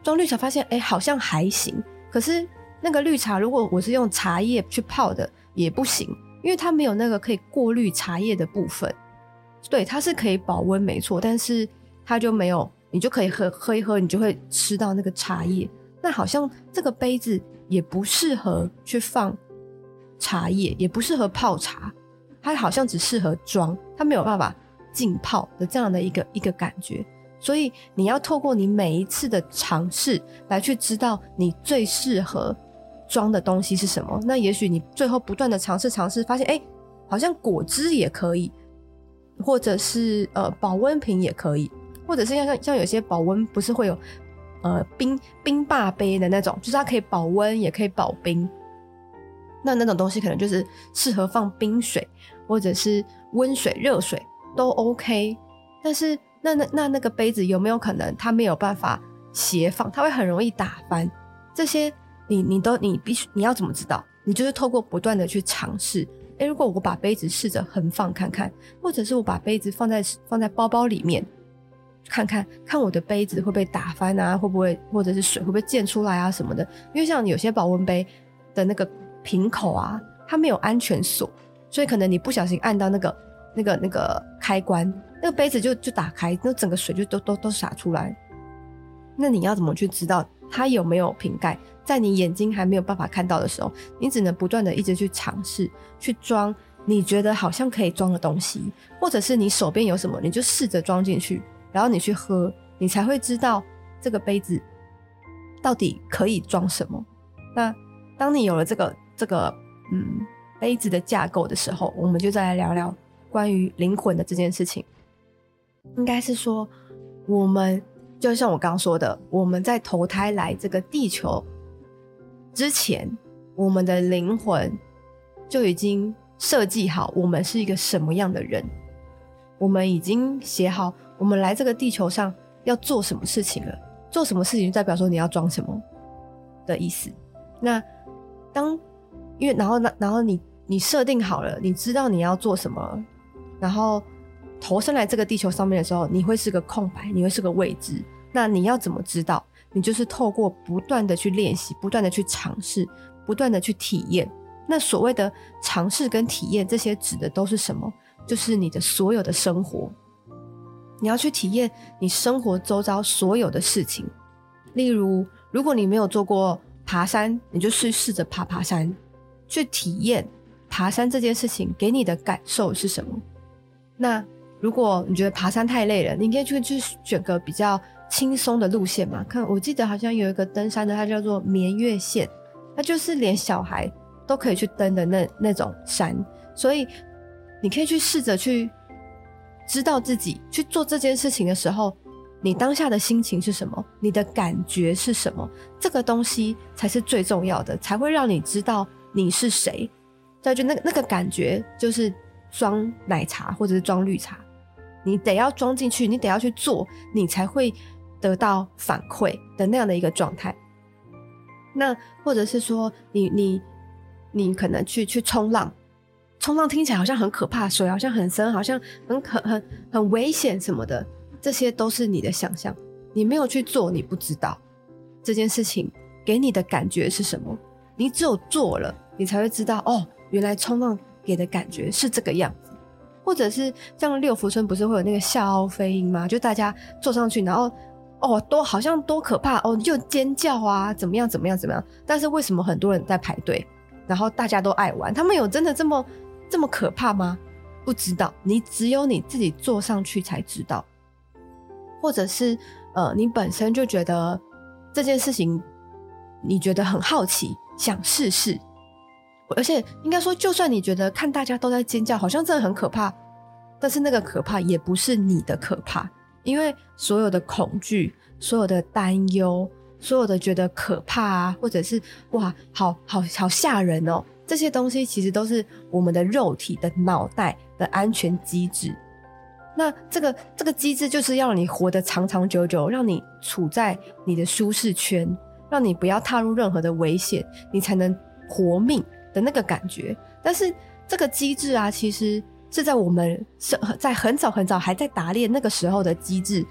装绿茶发现，哎，好像还行。可是那个绿茶，如果我是用茶叶去泡的，也不行，因为它没有那个可以过滤茶叶的部分。对，它是可以保温，没错，但是它就没有，你就可以喝喝一喝，你就会吃到那个茶叶。那好像这个杯子也不适合去放茶叶，也不适合泡茶，它好像只适合装，它没有办法浸泡的这样的一个一个感觉。所以你要透过你每一次的尝试来去知道你最适合装的东西是什么。那也许你最后不断的尝试尝试，发现哎，好像果汁也可以，或者是呃保温瓶也可以，或者是像像像有些保温不是会有呃冰冰霸杯的那种，就是它可以保温也可以保冰。那那种东西可能就是适合放冰水或者是温水、热水都 OK，但是。那那那那个杯子有没有可能它没有办法斜放，它会很容易打翻？这些你你都你必须你要怎么知道？你就是透过不断的去尝试。诶，如果我把杯子试着横放看看，或者是我把杯子放在放在包包里面看看，看我的杯子会不会打翻啊？会不会或者是水会不会溅出来啊什么的？因为像有些保温杯的那个瓶口啊，它没有安全锁，所以可能你不小心按到那个那个那个开关。那个杯子就就打开，那整个水就都都都洒出来。那你要怎么去知道它有没有瓶盖？在你眼睛还没有办法看到的时候，你只能不断的一直去尝试去装你觉得好像可以装的东西，或者是你手边有什么，你就试着装进去，然后你去喝，你才会知道这个杯子到底可以装什么。那当你有了这个这个嗯杯子的架构的时候，我们就再来聊聊关于灵魂的这件事情。应该是说，我们就像我刚刚说的，我们在投胎来这个地球之前，我们的灵魂就已经设计好我们是一个什么样的人，我们已经写好我们来这个地球上要做什么事情了。做什么事情就代表说你要装什么的意思。那当因为然后那然后你你设定好了，你知道你要做什么，然后。投身来这个地球上面的时候，你会是个空白，你会是个未知。那你要怎么知道？你就是透过不断的去练习，不断的去尝试，不断的去体验。那所谓的尝试跟体验，这些指的都是什么？就是你的所有的生活，你要去体验你生活周遭所有的事情。例如，如果你没有做过爬山，你就去试着爬爬山，去体验爬山这件事情给你的感受是什么。那如果你觉得爬山太累了，你可以去去选个比较轻松的路线嘛。看，我记得好像有一个登山的，它叫做绵月线，它就是连小孩都可以去登的那那种山。所以你可以去试着去知道自己去做这件事情的时候，你当下的心情是什么，你的感觉是什么，这个东西才是最重要的，才会让你知道你是谁。再就那那个感觉，就是装奶茶或者是装绿茶。你得要装进去，你得要去做，你才会得到反馈的那样的一个状态。那或者是说你，你你可能去去冲浪，冲浪听起来好像很可怕，水好像很深，好像很可很很危险什么的，这些都是你的想象。你没有去做，你不知道这件事情给你的感觉是什么。你只有做了，你才会知道哦，原来冲浪给的感觉是这个样。或者是像六福村不是会有那个笑傲飞鹰吗？就大家坐上去，然后哦，多好像多可怕哦，就尖叫啊，怎么样怎么样怎么样？但是为什么很多人在排队，然后大家都爱玩？他们有真的这么这么可怕吗？不知道，你只有你自己坐上去才知道。或者是呃，你本身就觉得这件事情，你觉得很好奇，想试试。而且应该说，就算你觉得看大家都在尖叫，好像真的很可怕，但是那个可怕也不是你的可怕，因为所有的恐惧、所有的担忧、所有的觉得可怕啊，或者是哇，好好好吓人哦，这些东西其实都是我们的肉体的脑袋的安全机制。那这个这个机制就是要你活得长长久久，让你处在你的舒适圈，让你不要踏入任何的危险，你才能活命。的那个感觉，但是这个机制啊，其实是在我们是在很早很早还在打猎那个时候的机制，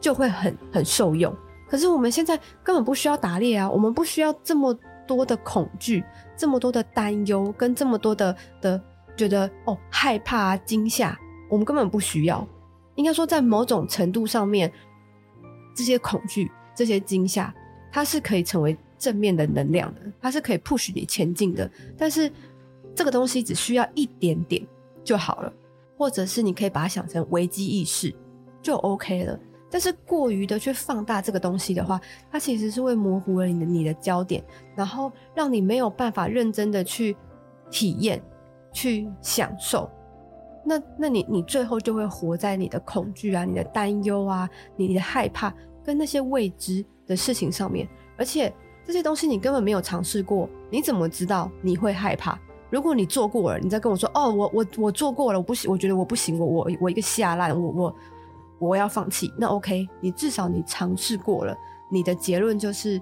就会很很受用。可是我们现在根本不需要打猎啊，我们不需要这么多的恐惧，这么多的担忧，跟这么多的的觉得哦害怕啊惊吓，我们根本不需要。应该说，在某种程度上面，这些恐惧、这些惊吓，它是可以成为。正面的能量的，它是可以 push 你前进的，但是这个东西只需要一点点就好了，或者是你可以把它想成危机意识就 OK 了。但是过于的去放大这个东西的话，它其实是会模糊了你的你的焦点，然后让你没有办法认真的去体验、去享受。那那你你最后就会活在你的恐惧啊、你的担忧啊、你的害怕跟那些未知的事情上面，而且。这些东西你根本没有尝试过，你怎么知道你会害怕？如果你做过了，你再跟我说哦，我我我做过了，我不行，我觉得我不行，我我我一个下烂，我我我要放弃。那 OK，你至少你尝试过了，你的结论就是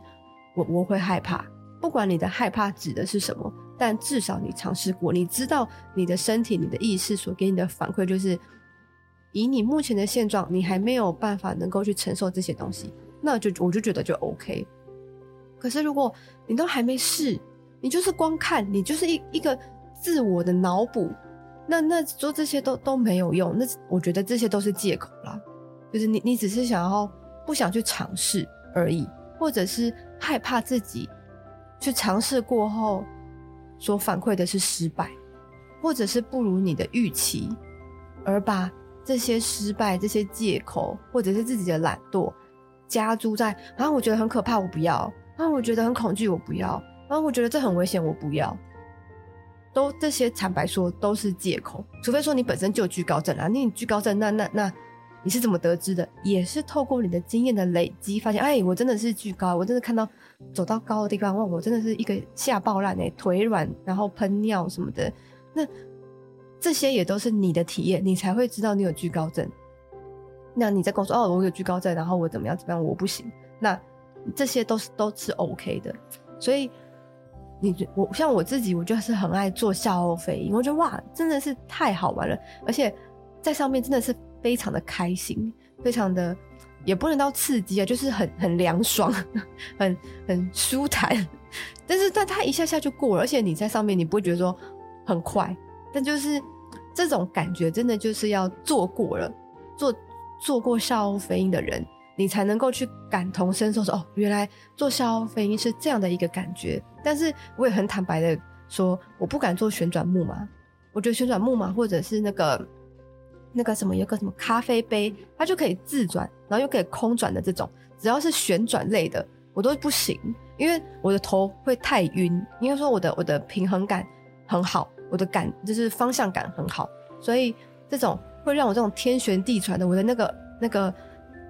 我我会害怕。不管你的害怕指的是什么，但至少你尝试过，你知道你的身体、你的意识所给你的反馈就是，以你目前的现状，你还没有办法能够去承受这些东西，那就我就觉得就 OK。可是，如果你都还没试，你就是光看，你就是一一个自我的脑补，那那做这些都都没有用。那我觉得这些都是借口啦，就是你你只是想要不想去尝试而已，或者是害怕自己去尝试过后所反馈的是失败，或者是不如你的预期，而把这些失败、这些借口，或者是自己的懒惰加诸在，然啊，我觉得很可怕，我不要。啊，我觉得很恐惧，我不要。啊，我觉得这很危险，我不要。都这些，坦白说都是借口。除非说你本身就有惧高症啊，你惧高症，那那那你是怎么得知的？也是透过你的经验的累积，发现，哎，我真的是惧高，我真的看到走到高的地方，哇，我真的是一个吓爆烂哎，腿软，然后喷尿什么的。那这些也都是你的体验，你才会知道你有惧高症。那你在跟我说，哦，我有惧高症，然后我怎么样怎么样，我不行。那这些都是都是 OK 的，所以你我像我自己，我就是很爱做笑傲飞鹰，我觉得哇，真的是太好玩了，而且在上面真的是非常的开心，非常的也不能到刺激啊，就是很 *laughs* 很凉爽，*laughs* 很很舒坦，但是但它一下下就过了，而且你在上面你不会觉得说很快，但就是这种感觉真的就是要做过了，做做过笑傲飞鹰的人，你才能够去感同身受说哦，原来做消费是这样的一个感觉。但是我也很坦白的说，我不敢做旋转木马，我觉得旋转木马或者是那个。那个什么有个什么咖啡杯，它就可以自转，然后又可以空转的这种，只要是旋转类的，我都不行，因为我的头会太晕。应该说我的我的平衡感很好，我的感就是方向感很好，所以这种会让我这种天旋地转的，我的那个那个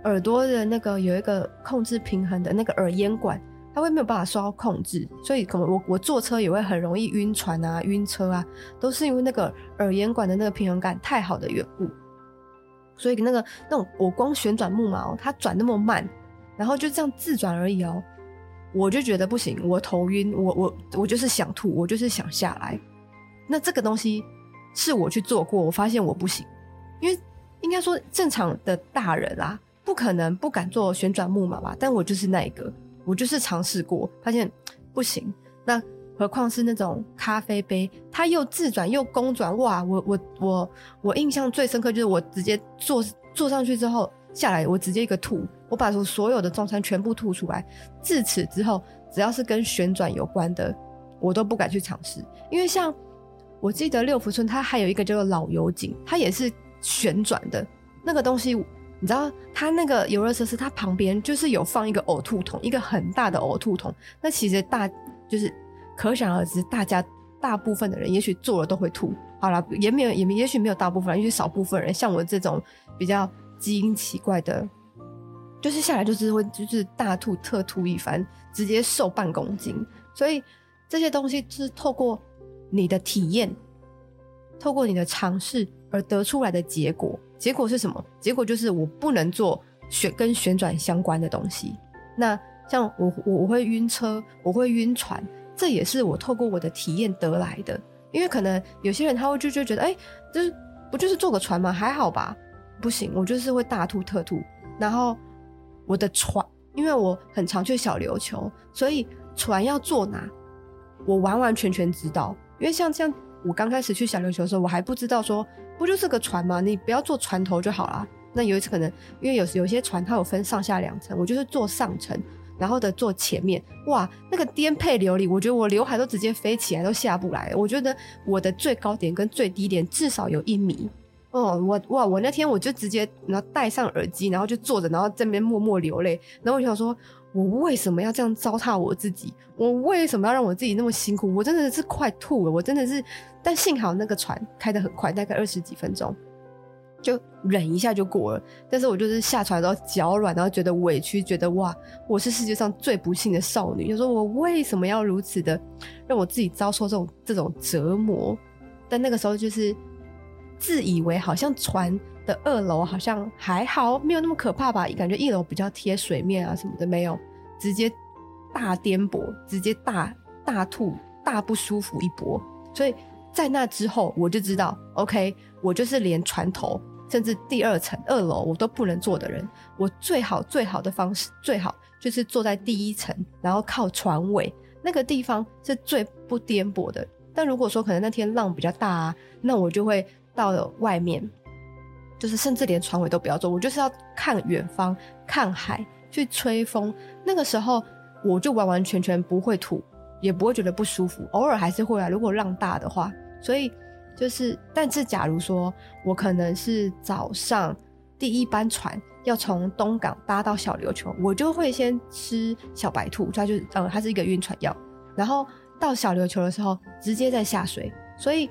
耳朵的那个有一个控制平衡的那个耳咽管，它会没有办法受到控制，所以可能我我坐车也会很容易晕船啊、晕车啊，都是因为那个耳咽管的那个平衡感太好的缘故。所以那个那种我光旋转木马哦，它转那么慢，然后就这样自转而已哦，我就觉得不行，我头晕，我我我就是想吐，我就是想下来。那这个东西是我去做过，我发现我不行，因为应该说正常的大人啦，不可能不敢做旋转木马吧？但我就是那一个。我就是尝试过，发现不行。那何况是那种咖啡杯，它又自转又公转，哇！我我我我印象最深刻就是我直接坐坐上去之后下来，我直接一个吐，我把所有的中餐全部吐出来。自此之后，只要是跟旋转有关的，我都不敢去尝试。因为像我记得六福村，它还有一个叫做老油井，它也是旋转的那个东西。你知道他那个游乐设施，它旁边就是有放一个呕吐桶，一个很大的呕吐桶。那其实大就是可想而知，大家大部分的人也许做了都会吐。好了，也没有，也也许没有大部分，也许少部分人，像我这种比较基因奇怪的，就是下来就是会就是大吐特吐一番，直接瘦半公斤。所以这些东西是透过你的体验，透过你的尝试而得出来的结果。结果是什么？结果就是我不能做旋跟旋转相关的东西。那像我我我会晕车，我会晕船，这也是我透过我的体验得来的。因为可能有些人他会就就觉得，哎，就是不就是坐个船吗？还好吧？不行，我就是会大吐特吐。然后我的船，因为我很常去小琉球，所以船要坐哪，我完完全全知道。因为像这样。我刚开始去小琉球的时候，我还不知道说，不就是个船吗？你不要坐船头就好啦。那有一次可能，因为有有些船它有分上下两层，我就是坐上层，然后的坐前面。哇，那个颠沛流离，我觉得我刘海都直接飞起来，都下不来。我觉得我的最高点跟最低点至少有一米。哦，我哇，我那天我就直接然后戴上耳机，然后就坐着，然后这边默默流泪。然后我就想说。我为什么要这样糟蹋我自己？我为什么要让我自己那么辛苦？我真的是快吐了，我真的是。但幸好那个船开得很快，大概二十几分钟，就忍一下就过了。但是我就是下船然后脚软，然后觉得委屈，觉得哇，我是世界上最不幸的少女。就说我为什么要如此的让我自己遭受这种这种折磨？但那个时候就是自以为好像船。的二楼好像还好，没有那么可怕吧？感觉一楼比较贴水面啊什么的，没有，直接大颠簸，直接大大吐，大不舒服一波。所以在那之后，我就知道，OK，我就是连船头，甚至第二层二楼我都不能坐的人。我最好最好的方式，最好就是坐在第一层，然后靠船尾那个地方是最不颠簸的。但如果说可能那天浪比较大啊，那我就会到了外面。就是甚至连船尾都不要坐，我就是要看远方，看海，去吹风。那个时候我就完完全全不会吐，也不会觉得不舒服，偶尔还是会啊。如果浪大的话，所以就是，但是假如说我可能是早上第一班船要从东港搭到小琉球，我就会先吃小白兔，它就是呃，它是一个晕船药，然后到小琉球的时候直接再下水。所以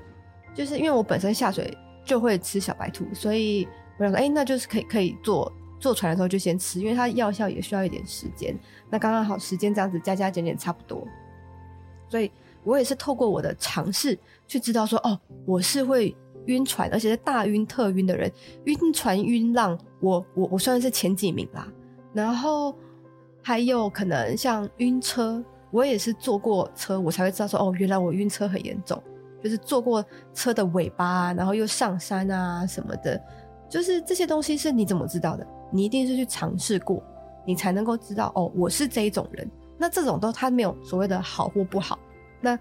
就是因为我本身下水。就会吃小白兔，所以我想说，哎、那就是可以可以坐坐船的时候就先吃，因为它药效也需要一点时间。那刚刚好时间这样子加加减减差不多，所以我也是透过我的尝试去知道说，哦，我是会晕船，而且是大晕特晕的人，晕船晕浪，我我我算是前几名啦。然后还有可能像晕车，我也是坐过车，我才会知道说，哦，原来我晕车很严重。就是坐过车的尾巴，然后又上山啊什么的，就是这些东西是你怎么知道的？你一定是去尝试过，你才能够知道哦，我是这一种人。那这种都它没有所谓的好或不好。那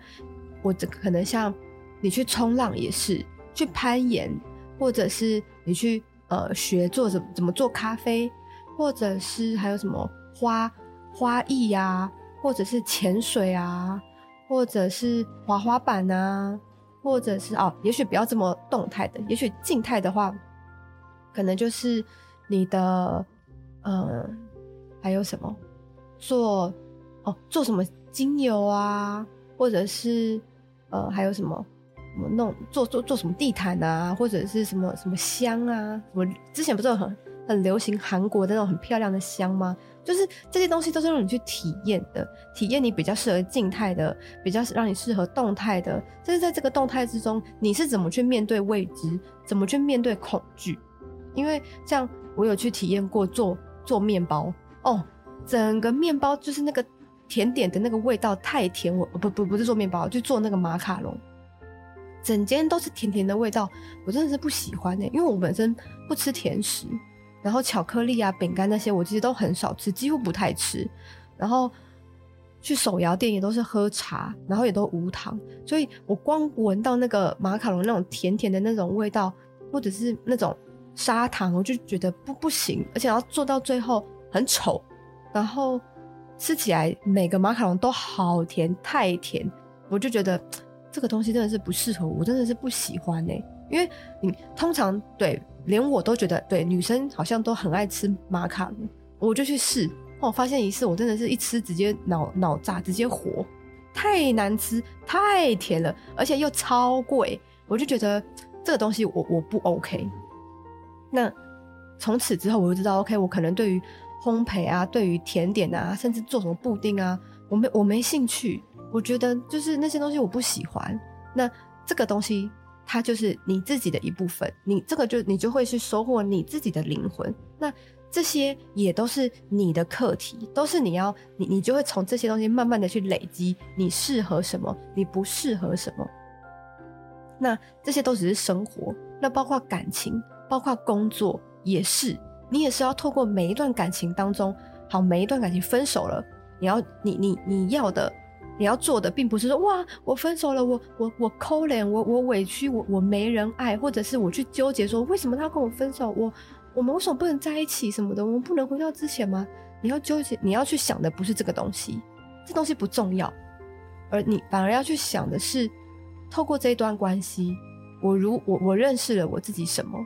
我可能像你去冲浪也是，去攀岩，或者是你去呃学做怎怎么做咖啡，或者是还有什么花花艺呀、啊，或者是潜水啊，或者是滑滑板啊，或者是哦，也许不要这么动态的，也许静态的话，可能就是你的呃还有什么做哦做什么精油啊。或者是，呃，还有什么，什么弄做做做什么地毯啊，或者是什么什么香啊，什么之前不是很很流行韩国的那种很漂亮的香吗？就是这些东西都是让你去体验的，体验你比较适合静态的，比较让你适合动态的。就是在这个动态之中，你是怎么去面对未知，怎么去面对恐惧？因为像我有去体验过做做面包哦，整个面包就是那个。甜点的那个味道太甜，我不不不是做面包，就做那个马卡龙，整间都是甜甜的味道，我真的是不喜欢呢、因为我本身不吃甜食，然后巧克力啊、饼干那些我其实都很少吃，几乎不太吃。然后去手摇店也都是喝茶，然后也都无糖，所以我光闻到那个马卡龙那种甜甜的那种味道，或者是那种砂糖，我就觉得不不行，而且要做到最后很丑，然后。吃起来每个马卡龙都好甜，太甜，我就觉得 *tsk* 这个东西真的是不适合我，真的是不喜欢哎。因为你通常对连我都觉得对女生好像都很爱吃马卡龙，我就去试，我发现一试我真的是一吃直接脑脑炸，直接火，太难吃，太甜了，而且又超贵，我就觉得这个东西我我不 OK。那从此之后我就知道 OK，我可能对于。烘焙啊，对于甜点啊，甚至做什么布丁啊，我没我没兴趣。我觉得就是那些东西我不喜欢。那这个东西它就是你自己的一部分，你这个就你就会去收获你自己的灵魂。那这些也都是你的课题，都是你要你你就会从这些东西慢慢的去累积，你适合什么，你不适合什么。那这些都只是生活，那包括感情，包括工作也是。你也是要透过每一段感情当中，好，每一段感情分手了，你要你你你要的，你要做的，并不是说哇，我分手了，我我我抠脸，我我委屈，我我没人爱，或者是我去纠结说为什么他跟我分手，我我们为什么不能在一起什么的，我们不能回到之前吗？你要纠结，你要去想的不是这个东西，这东西不重要，而你反而要去想的是，透过这一段关系，我如我我认识了我自己什么，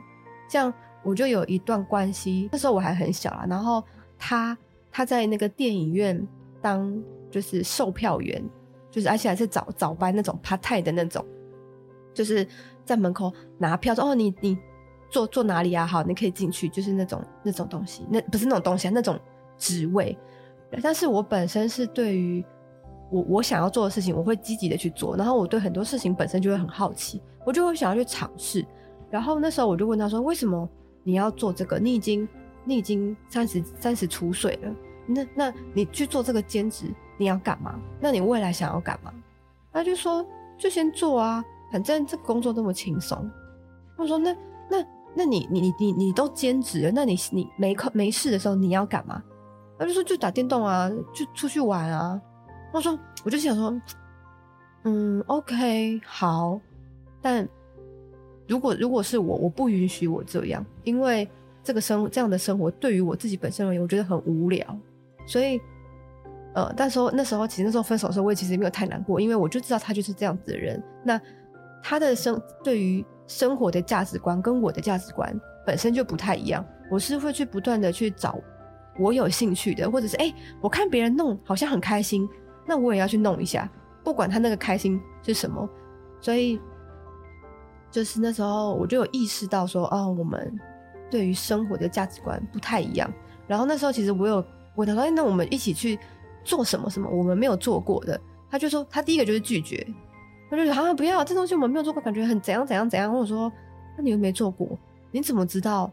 这样。我就有一段关系，那时候我还很小啊。然后他他在那个电影院当就是售票员，就是而且还是早早班那种 part time 的那种，就是在门口拿票说哦，你你坐坐哪里啊？好，你可以进去，就是那种那种东西，那不是那种东西啊，那种职位。但是我本身是对于我我想要做的事情，我会积极的去做。然后我对很多事情本身就会很好奇，我就会想要去尝试。然后那时候我就问他说，为什么？你要做这个，你已经你已经三十三十出岁了，那那你去做这个兼职，你要干嘛？那你未来想要干嘛？他就说就先做啊，反正这个工作那么轻松。我说那那那你你你你你都兼职了，那你你没空没事的时候你要干嘛？他就说就打电动啊，就出去玩啊。我说我就想说，嗯，OK，好，但。如果如果是我，我不允许我这样，因为这个生这样的生活对于我自己本身而言，我觉得很无聊。所以，呃，但是那时候其实那时候分手的时候，我也其实没有太难过，因为我就知道他就是这样子的人。那他的生对于生活的价值观跟我的价值观本身就不太一样。我是会去不断的去找我有兴趣的，或者是哎、我看别人弄好像很开心，那我也要去弄一下，不管他那个开心是什么。所以。就是那时候，我就有意识到说，哦，我们对于生活的价值观不太一样。然后那时候，其实我有我他说，哎，那我们一起去做什么什么？我们没有做过的。他就说，他第一个就是拒绝，他就说，啊，不要，这东西我们没有做过，感觉很怎样怎样怎样。或者说，那你又没做过，你怎么知道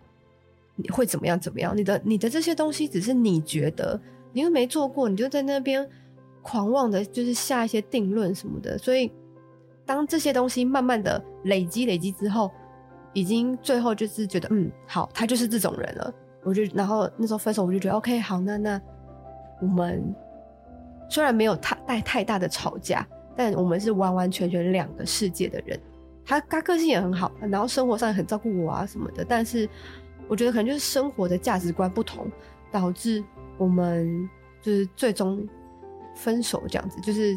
你会怎么样怎么样？你的你的这些东西只是你觉得，你又没做过，你就在那边狂妄的，就是下一些定论什么的，所以。当这些东西慢慢的累积累积之后，已经最后就是觉得，嗯，好，他就是这种人了。我就然后那时候分手，我就觉得，OK，好，那那我们虽然没有太带太大的吵架，但我们是完完全全两个世界的人。他他个性也很好，然后生活上也很照顾我啊什么的。但是我觉得可能就是生活的价值观不同，导致我们就是最终分手这样子。就是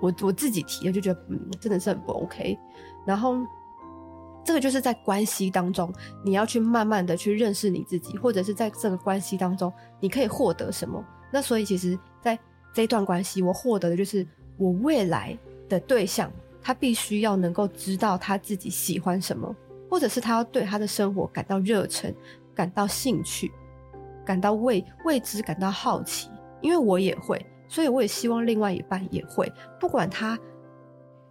我我自己提的，就觉得嗯，真的是很不 OK。然后这个就是在关系当中，你要去慢慢的去认识你自己，或者是在这个关系当中，你可以获得什么。那所以其实，在这段关系，我获得的就是我未来的对象。他必须要能够知道他自己喜欢什么，或者是他要对他的生活感到热忱、感到兴趣、感到未未知、感到好奇。因为我也会，所以我也希望另外一半也会。不管他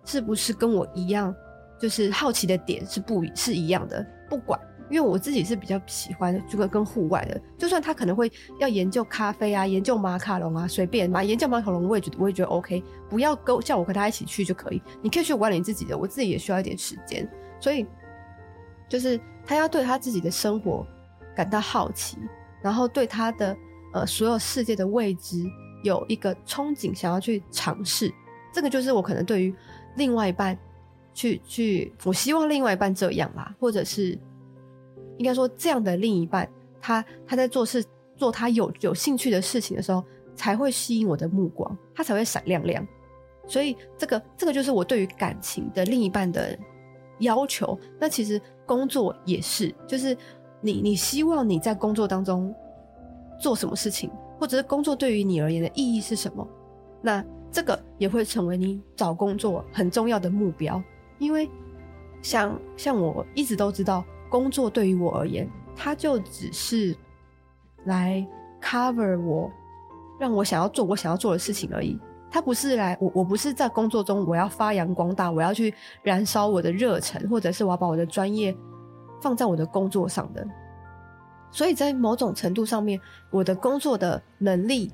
是不是跟我一样，就是好奇的点是不是一样的，不管。因为我自己是比较喜欢这个跟户外的，就算他可能会要研究咖啡啊，研究马卡龙啊，随便嘛，研究马卡龙我也觉得我也觉得 OK，不要跟叫我跟他一起去就可以，你可以去玩你自己的，我自己也需要一点时间，所以就是他要对他自己的生活感到好奇，然后对他的呃所有世界的未知有一个憧憬，想要去尝试，这个就是我可能对于另外一半去去，我希望另外一半这样啦，或者是。应该说，这样的另一半，他他在做事做他有有兴趣的事情的时候，才会吸引我的目光，他才会闪亮亮。所以，这个这个就是我对于感情的另一半的要求。那其实工作也是，就是你你希望你在工作当中做什么事情，或者是工作对于你而言的意义是什么？那这个也会成为你找工作很重要的目标。因为像像我一直都知道。工作对于我而言，它就只是来 cover 我，让我想要做我想要做的事情而已。它不是来我，我不是在工作中我要发扬光大，我要去燃烧我的热忱，或者是我要把我的专业放在我的工作上的。所以在某种程度上面，我的工作的能力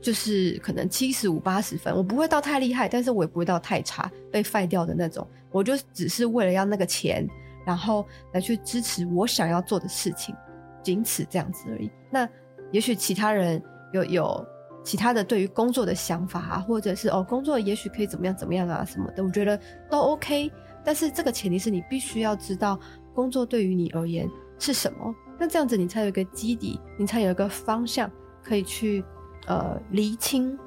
就是可能七十五八十分，我不会到太厉害，但是我也不会到太差，被废掉的那种。我就只是为了要那个钱。然后来去支持我想要做的事情，仅此这样子而已。那也许其他人有有其他的对于工作的想法啊，或者是哦，工作也许可以怎么样怎么样啊什么的，我觉得都 OK。但是这个前提是你必须要知道工作对于你而言是什么，那这样子你才有一个基底，你才有一个方向可以去呃厘清，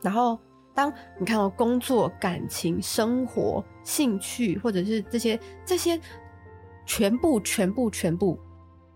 然后。当你看到工作、感情、生活、兴趣，或者是这些这些全部、全部、全部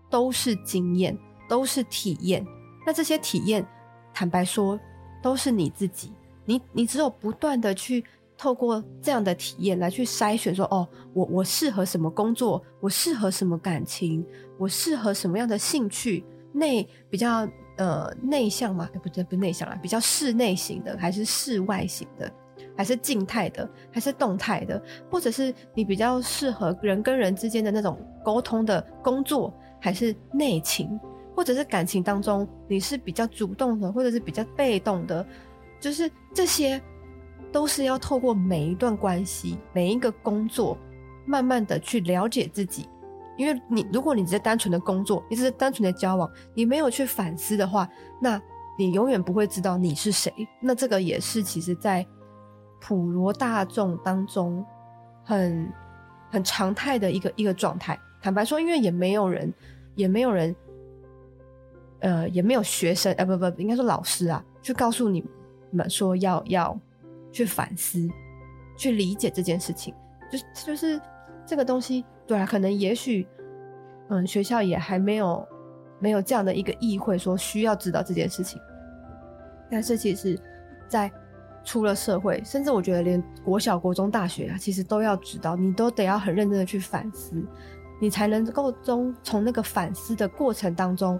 都是经验，都是体验。那这些体验，坦白说，都是你自己。你你只有不断的去透过这样的体验来去筛选说，哦，我我适合什么工作，我适合什么感情，我适合什么样的兴趣，内比较。呃，内向嘛？不对，不内向啦，比较室内型的，还是室外型的，还是静态的，还是动态的？或者是你比较适合人跟人之间的那种沟通的工作，还是内情？或者是感情当中你是比较主动的，或者是比较被动的？就是这些，都是要透过每一段关系、每一个工作，慢慢的去了解自己。因为你，如果你只是单纯的工作，你只是单纯的交往，你没有去反思的话，那你永远不会知道你是谁。那这个也是其实，在普罗大众当中很很常态的一个一个状态。坦白说，因为也没有人，也没有人，呃，也没有学生，呃，不不，应该说老师啊，去告诉你们说要要去反思，去理解这件事情，就就是这个东西。对啊，可能也许，嗯，学校也还没有没有这样的一个议会说需要知道这件事情。但是其实，在出了社会，甚至我觉得连国小、国中、大学啊，其实都要知道，你都得要很认真的去反思，你才能够从从那个反思的过程当中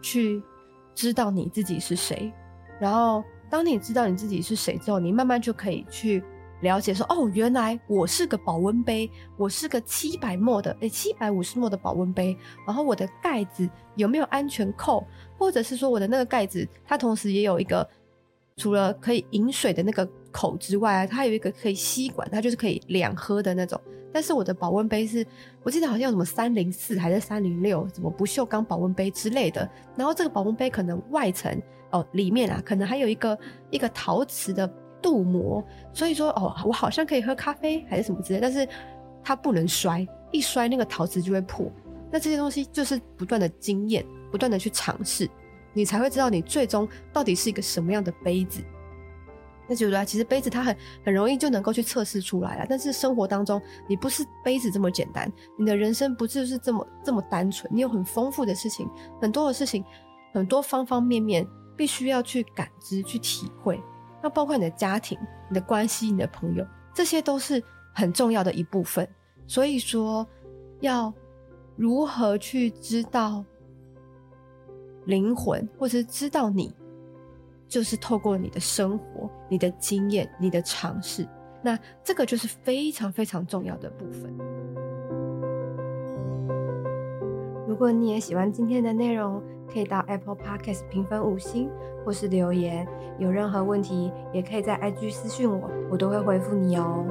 去知道你自己是谁。然后，当你知道你自己是谁之后，你慢慢就可以去。了解说哦，原来我是个保温杯，我是个七百墨的，诶七百五十墨的保温杯。然后我的盖子有没有安全扣？或者是说我的那个盖子，它同时也有一个除了可以饮水的那个口之外，它有一个可以吸管，它就是可以两喝的那种。但是我的保温杯是，我记得好像有什么三零四还是三零六，什么不锈钢保温杯之类的。然后这个保温杯可能外层哦，里面啊可能还有一个一个陶瓷的镀膜，所以说哦，我好像可以喝咖啡还是什么之类，但是它不能摔，一摔那个陶瓷就会破。那这些东西就是不断的经验，不断的去尝试，你才会知道你最终到底是一个什么样的杯子。那觉得其实杯子它很很容易就能够去测试出来了，但是生活当中你不是杯子这么简单，你的人生不就是这么这么单纯，你有很丰富的事情，很多的事情，很多方方面面必须要去感知、去体会。那包括你的家庭、你的关系、你的朋友，这些都是很重要的一部分。所以说，要如何去知道灵魂，或者是知道你？就是透过你的生活、你的经验、你的尝试，那这个就是非常非常重要的部分。如果你也喜欢今天的内容，可以到 Apple Podcast 评分五星，或是留言。有任何问题，也可以在 IG 私讯我，我都会回复你哦。